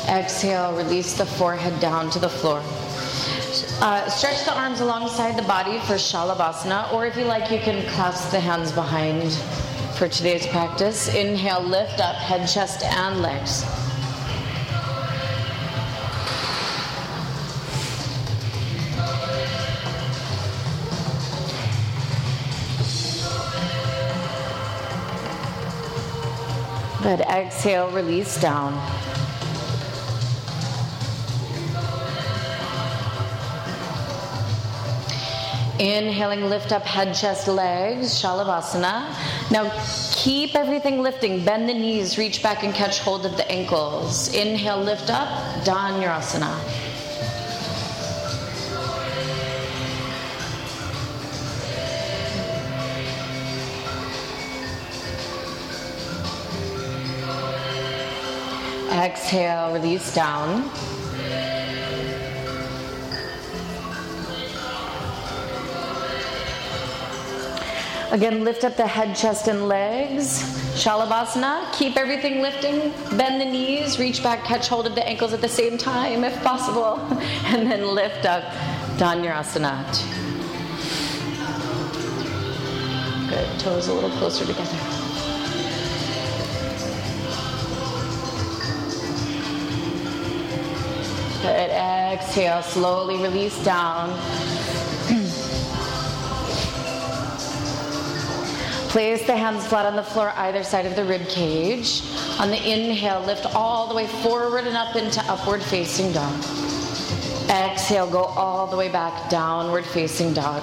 Exhale, release the forehead down to the floor. Uh, stretch the arms alongside the body for Shalabhasana, or if you like, you can clasp the hands behind for today's practice. Inhale, lift up head, chest, and legs. Good. Exhale, release down. Inhaling, lift up head, chest, legs, Shalabhasana. Now keep everything lifting. Bend the knees, reach back and catch hold of the ankles. Inhale, lift up, Dhanurasana. Exhale, release down. Again, lift up the head, chest, and legs. Shalabhasana. Keep everything lifting. Bend the knees. Reach back, catch hold of the ankles at the same time if possible. And then lift up Dhanurasana. Good. Toes a little closer together. Good. Exhale. Slowly release down. Place the hands flat on the floor either side of the rib cage. On the inhale, lift all the way forward and up into upward facing dog. Exhale, go all the way back, downward facing dog.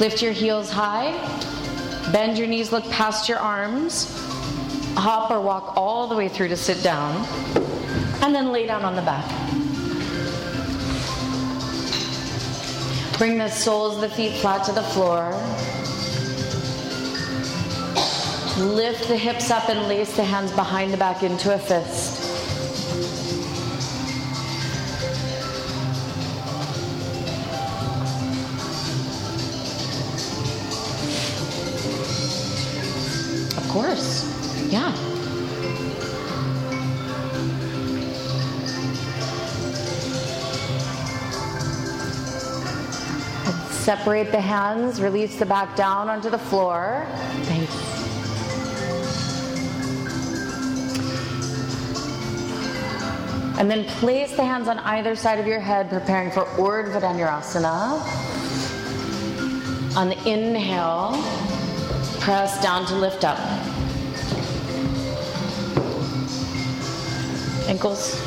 Lift your heels high. Bend your knees, look past your arms. Hop or walk all the way through to sit down. And then lay down on the back. Bring the soles of the feet flat to the floor. Lift the hips up and lace the hands behind the back into a fist. Of course. Yeah. Separate the hands, release the back down onto the floor. Thanks. And then place the hands on either side of your head, preparing for Urdhva Dhanurasana. On the inhale, press down to lift up. Ankles.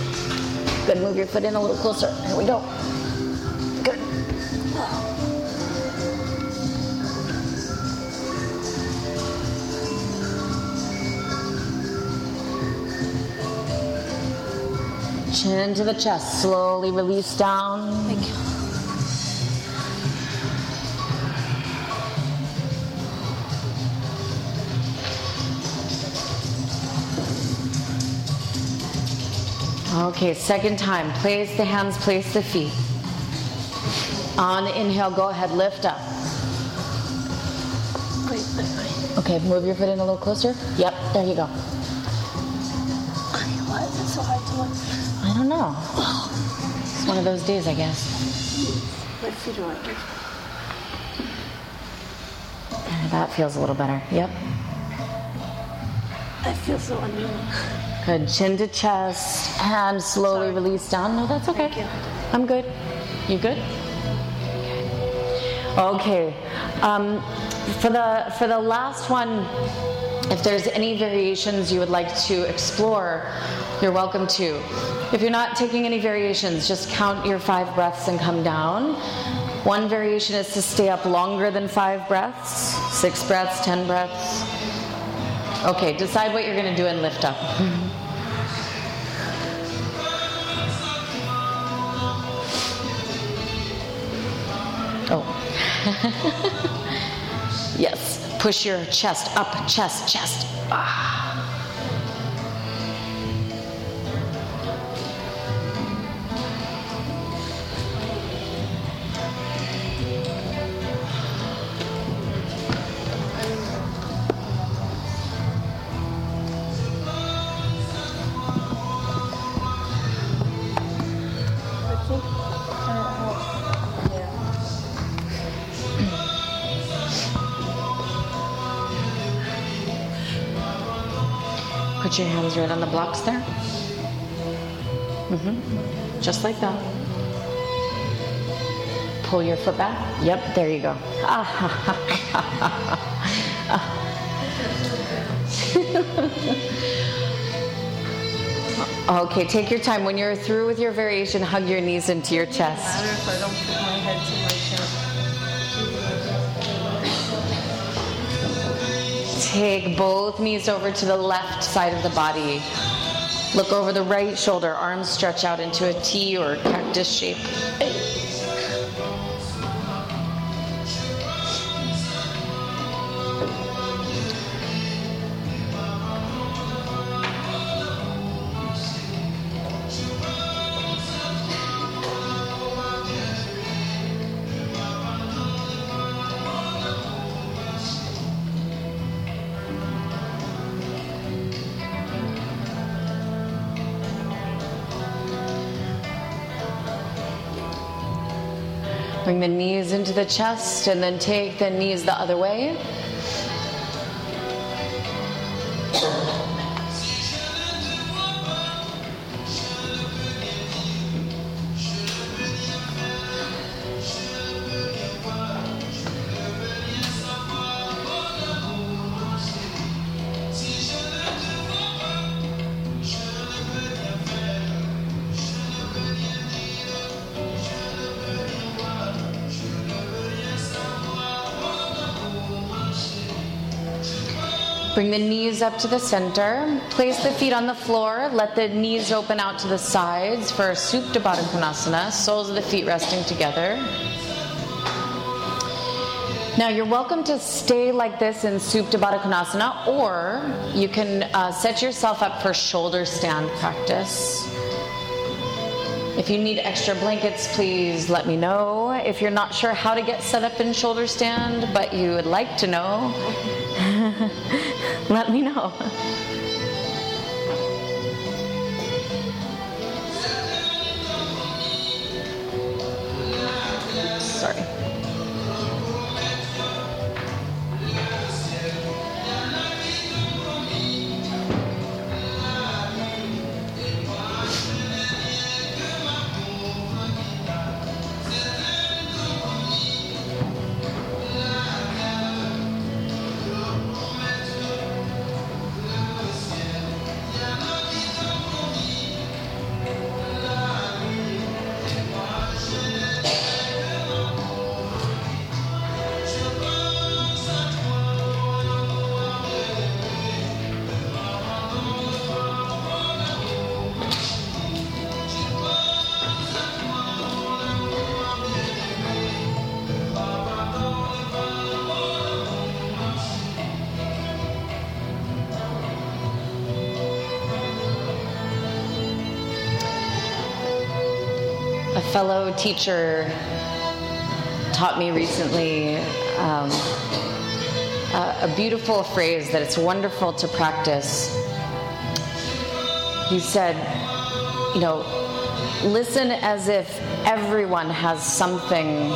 Good. Move your foot in a little closer. Here we go. Good. Chin to the chest. Slowly release down. Thank you. Okay, second time. Place the hands, place the feet. On the inhale, go ahead, lift up. Wait, wait, wait. Okay, move your foot in a little closer. Yep, there you go. Know. It's one of those days, I guess. Feet are like That feels a little better. Yep. I feel so uneven. Good. Chin to chest. Hand slowly Sorry. release down. No, that's okay. I'm good. You good? Okay. Um, for the for the last one, if there's any variations you would like to explore, you're welcome to. If you're not taking any variations, just count your five breaths and come down. One variation is to stay up longer than five breaths, six breaths, ten breaths. Okay, decide what you're going to do and lift up. Oh. yes. Push your chest up, chest, chest. Ah. Right on the blocks there. Mm-hmm. Just like that. Pull your foot back. Yep, there you go. Okay, take your time. When you're through with your variation, hug your knees into your chest. Take both knees over to the left side of the body. Look over the right shoulder, arms stretch out into a T or cactus shape. Bring the knees into the chest and then take the knees the other way. Bring the knees up to the center. Place the feet on the floor. Let the knees open out to the sides for Supta Baddha Konasana. Soles of the feet resting together. Now you're welcome to stay like this in Supta Baddha Konasana, or you can uh, set yourself up for shoulder stand practice. If you need extra blankets, please let me know. If you're not sure how to get set up in shoulder stand, but you would like to know, let me know. Fellow teacher taught me recently um, a, a beautiful phrase that it's wonderful to practice. He said, you know, listen as if everyone has something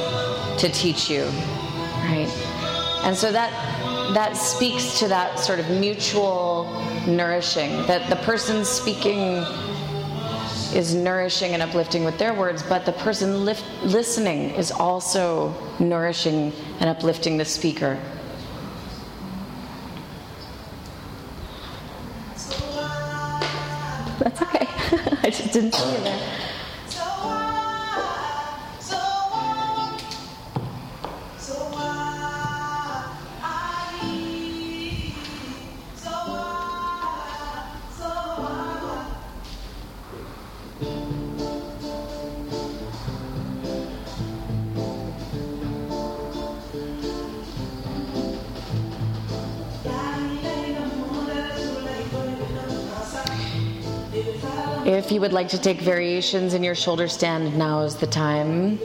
to teach you, right? And so that that speaks to that sort of mutual nourishing that the person speaking is nourishing and uplifting with their words, but the person lift, listening is also nourishing and uplifting the speaker. That's okay. I just didn't see you there. Would like to take variations in your shoulder stand, now is the time.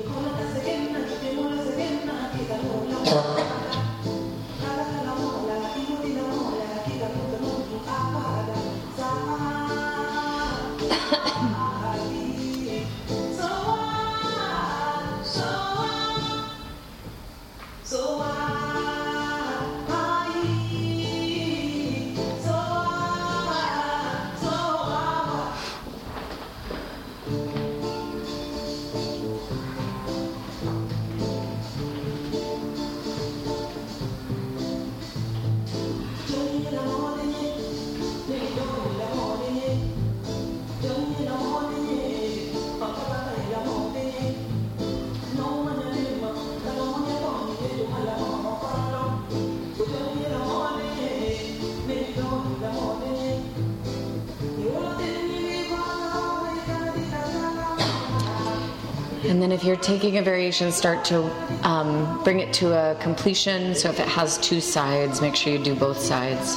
You're taking a variation, start to um, bring it to a completion. So if it has two sides, make sure you do both sides.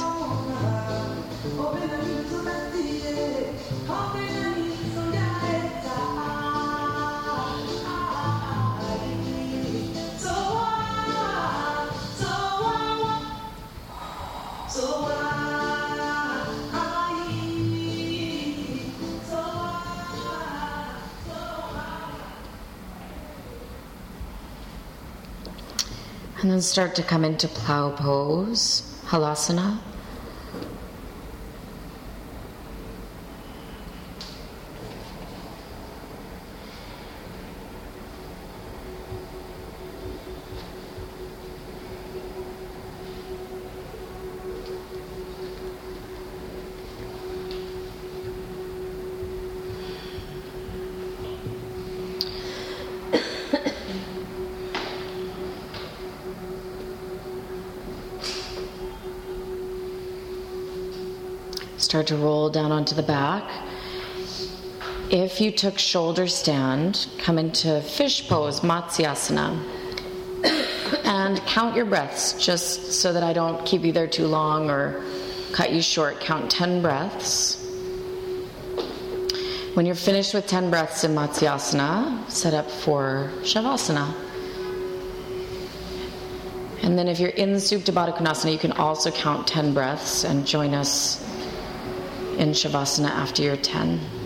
Start to come into plow pose, halasana. Start to roll down onto the back. If you took shoulder stand, come into fish pose, Matsyasana. and count your breaths just so that I don't keep you there too long or cut you short. Count 10 breaths. When you're finished with 10 breaths in Matsyasana, set up for Shavasana. And then if you're in Supta Baddha Konasana, you can also count 10 breaths and join us in Shavasana after your 10.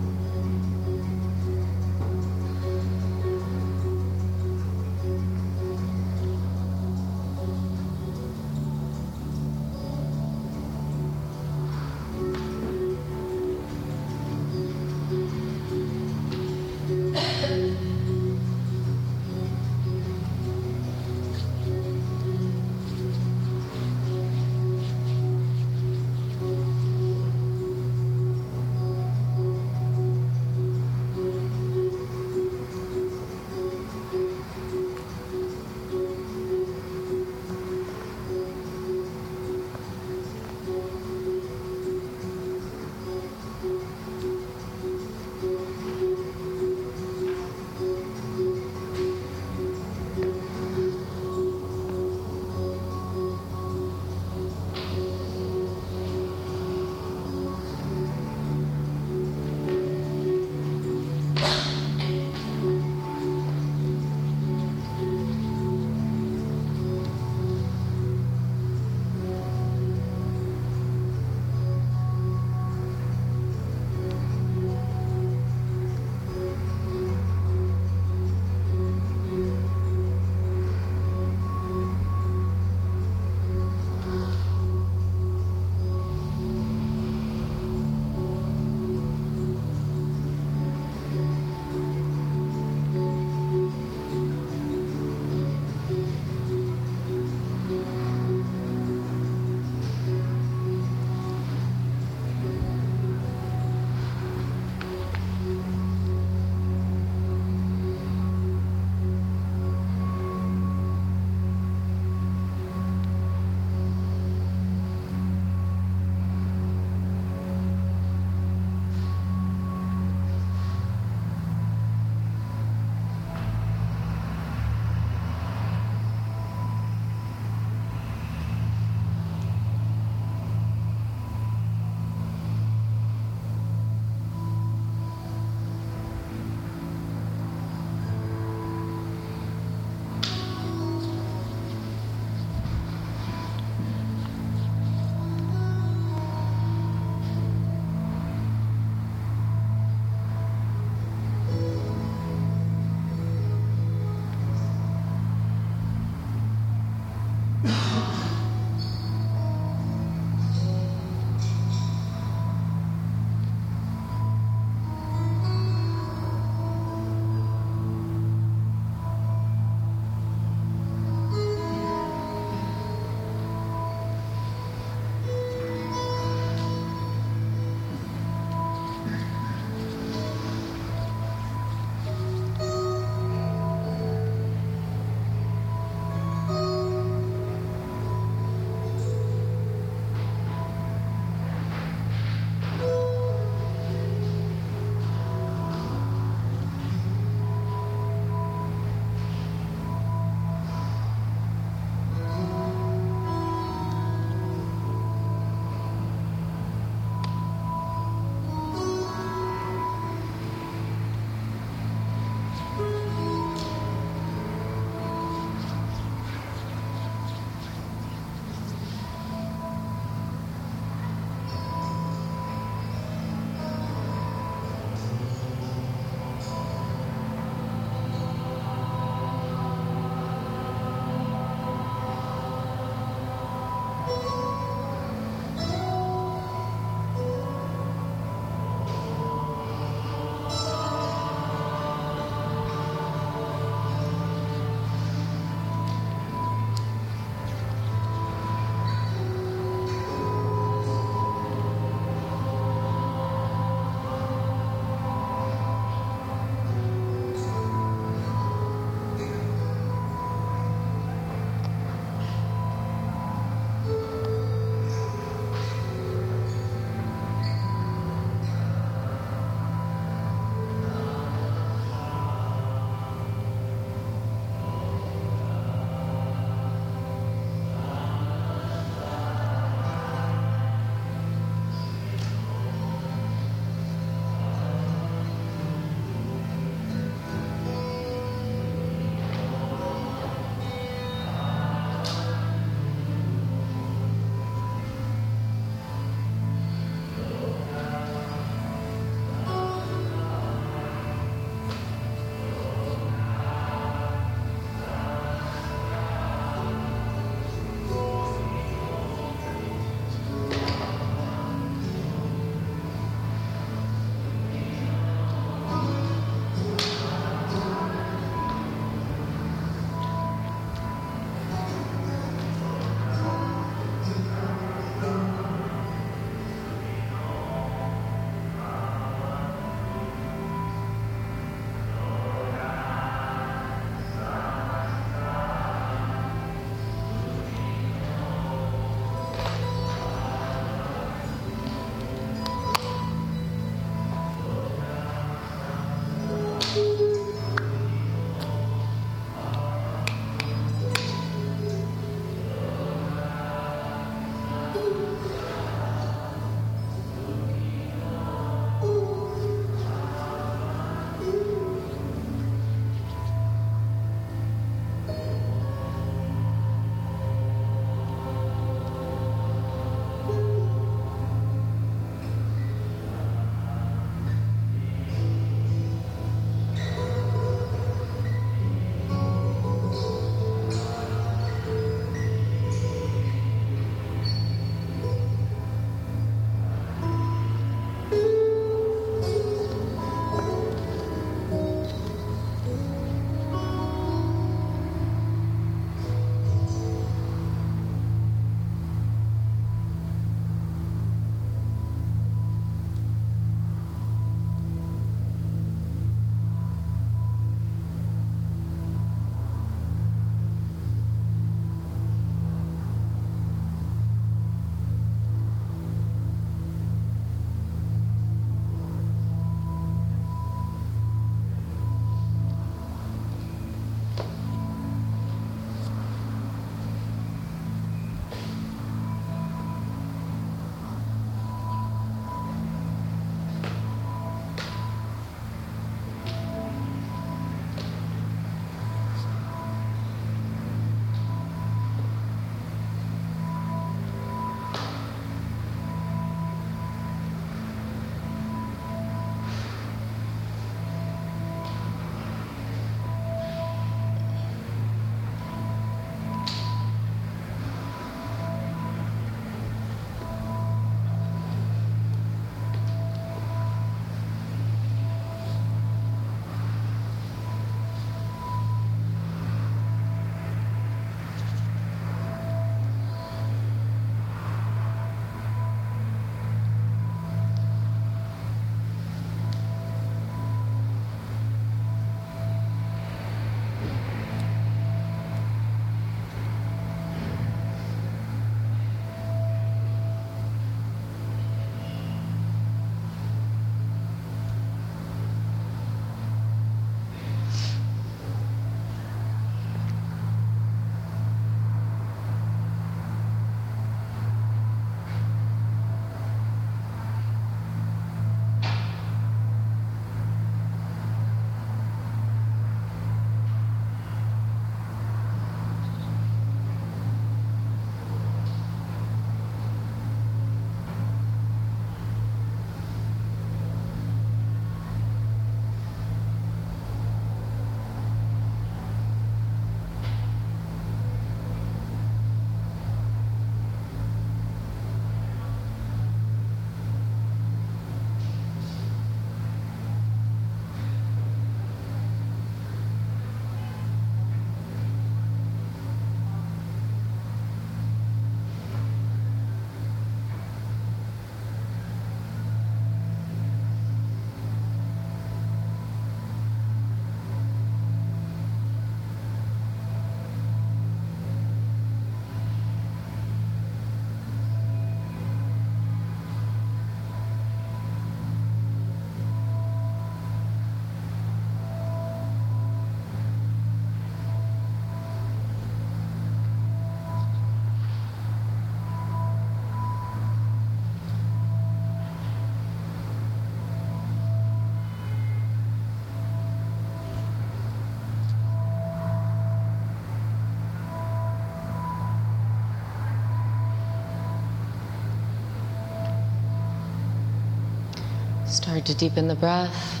Start to deepen the breath.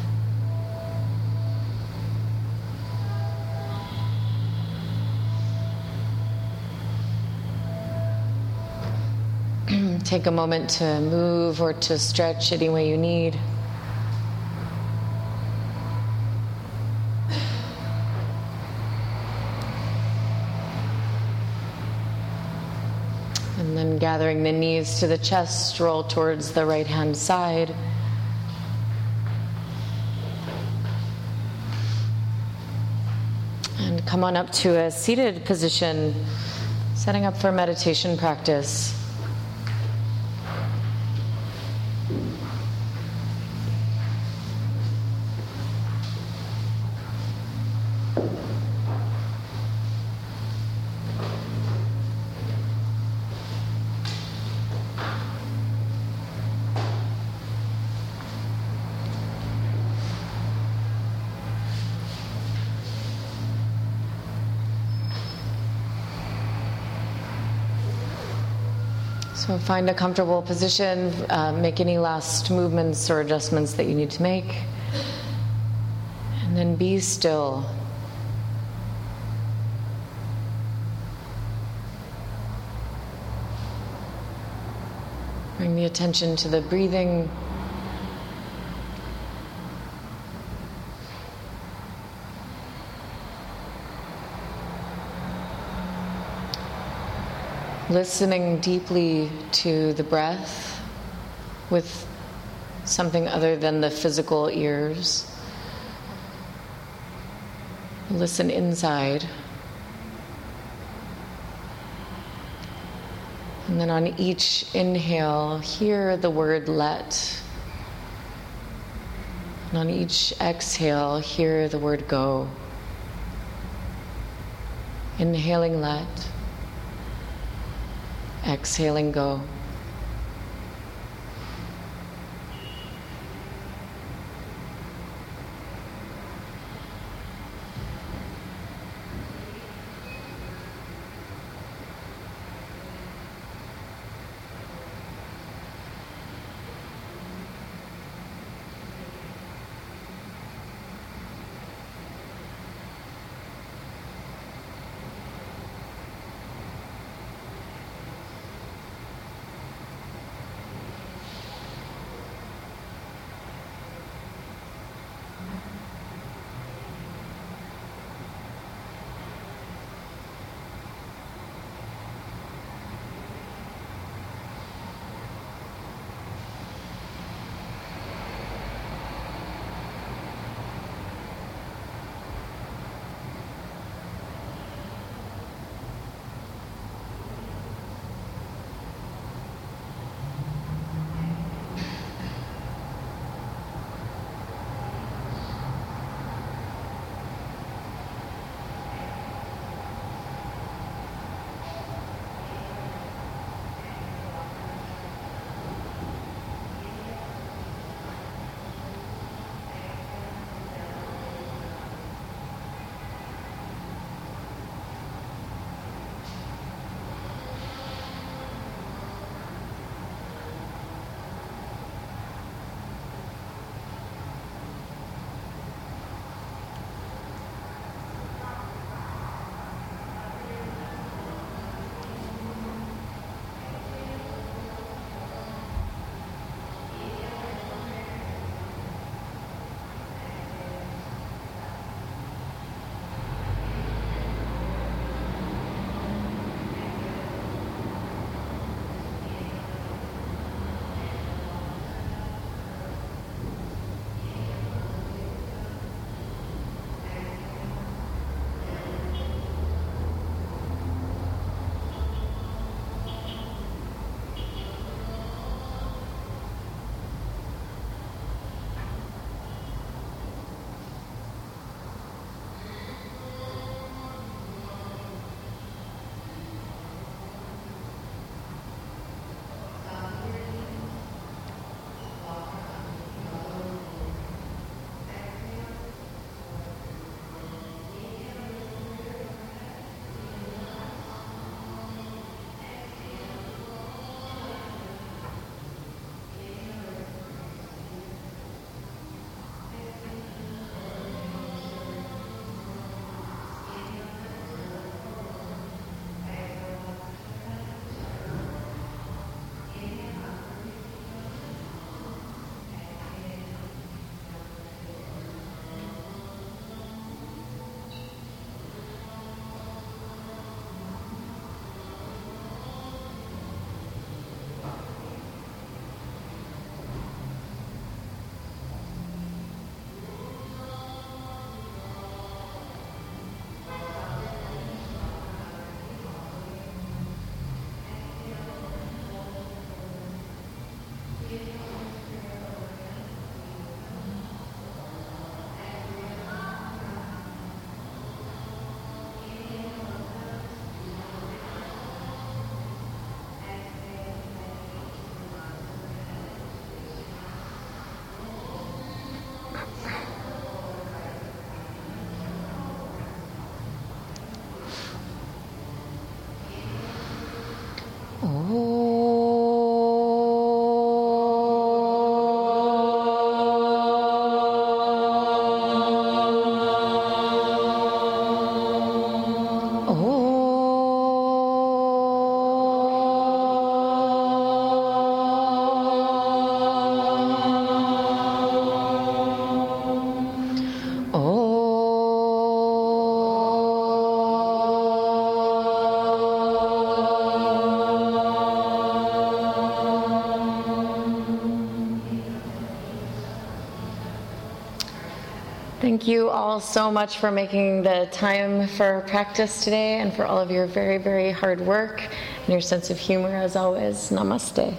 Take a moment to move or to stretch any way you need. And then gathering the knees to the chest, roll towards the right hand side. And come on up to a seated position, setting up for meditation practice. Find a comfortable position, uh, make any last movements or adjustments that you need to make, and then be still. Bring the attention to the breathing. Listening deeply to the breath with something other than the physical ears. Listen inside. And then on each inhale, hear the word let. And on each exhale, hear the word go. Inhaling let. Exhaling, go. Thank you all so much for making the time for practice today and for all of your very, very hard work and your sense of humor as always. Namaste.